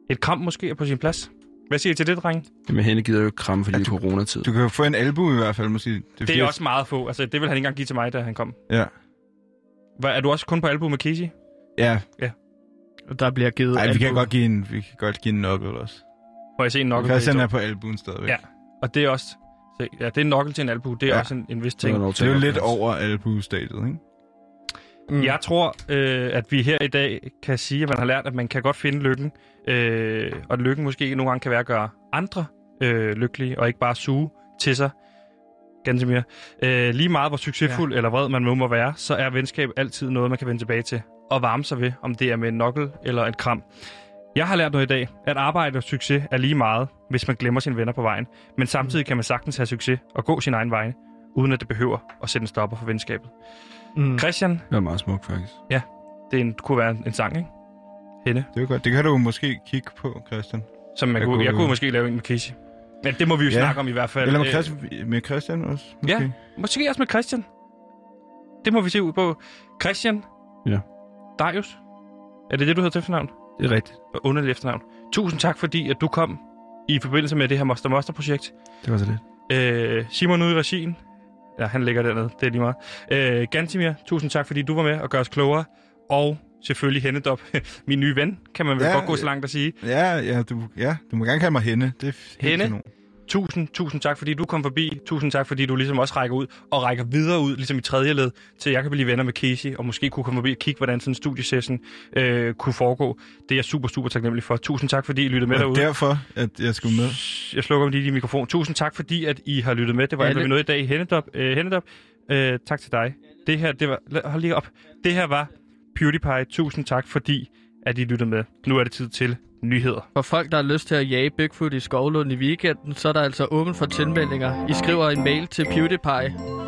et kram måske er på sin plads. Hvad siger I til det, drenge? men hende gider jo ikke kramme, fordi Ja, det er coronatid. Du kan jo få en albu i hvert fald, måske. Det Det fordi, er også meget få. Altså, det vil han ikke engang give til mig, da han kom. Ja. Hvad, er du også kun på album med Casey? Ja. Der bliver givet Ej, vi kan godt give en, vi kan godt give en knuckle også. Må jeg se en knuckle? Christian på er YouTube? på albuen stadigvæk. Ja. Og det er også... Se, ja, det er en knuckle til en albu. Det er Ja. også en, en vis ting. Det er jo lidt over albu-stadiet, ikke? Mm. Jeg tror, øh, at vi her i dag kan sige, at man har lært, at man kan godt finde lykken. Øh, og at lykken måske nogle gange kan være at gøre andre øh, lykkelige, og ikke bare suge til sig. Ganske mere. Øh, lige meget hvor succesfuld ja. eller vred man må være, så er venskab altid noget, man kan vende tilbage til. Og varme sig ved, om det er med en nokkel eller et kram. Jeg har lært noget i dag, at arbejde og succes er lige meget, hvis man glemmer sine venner på vejen. Men samtidig kan man sagtens have succes og gå sin egen vej, uden at det behøver at sætte en stopper for venskabet. Mm. Christian, Det var meget smukt, faktisk. det er en, kunne være en, en sang, ikke? Hende. Det er jo godt. Det kan du måske kigge på, Christian. Som man Jeg kunne, kunne- jeg kunne måske lave en med Casey. Men det må vi jo Ja. snakke om i hvert fald. Eller med Øh, Christian, med Christian også, måske. Ja. Måske også med Christian. Det må vi se ud på. Christian. Ja. Darius. Er det det, du hedder til efternavn? Det er rigtigt. Og Underligt efternavn. Tusind tak, fordi at du kom i forbindelse med det her Monster Monster projekt. Det var så lidt. Øh, Simon ude i regien. Ja, han ligger dernede. Det er lige meget. Øh, Gantimir, tusind tak, fordi du var med og gør os klogere. Og selvfølgelig Hennedop, min nye ven, kan man vel Ja, godt gå så langt at sige. Ja, ja, du, ja, du må gerne kalde mig Henne. Det er Henne? kanon. Tusind, tusind tak, fordi du kom forbi. Tusind tak, fordi du ligesom også rækker ud og rækker videre ud, ligesom i tredje led, til jeg kan blive venner med Casey, og måske kunne komme forbi og kigge, hvordan sådan en studiesession øh, kunne foregå. Det er jeg super, super taknemmelig for. Tusind tak, fordi I lyttede med Og derude. derfor, at jeg skulle med. Jeg slukker lige din mikrofon. Tusind tak, fordi at I har lyttet med. Det var alt, hvad vi nåede i dag i Hennedop. Øh, Hennedop. Øh, tak til dig. Det her, det var... Hold lige op. Det her var PewDiePie. Tusind tak, fordi at I lyttede med. Nu er det tid til nyheder. For folk, der har lyst til at jage Bigfoot i Skovlund i weekenden, så er der altså åben for tilmeldinger. I skriver en mail til PewDiePie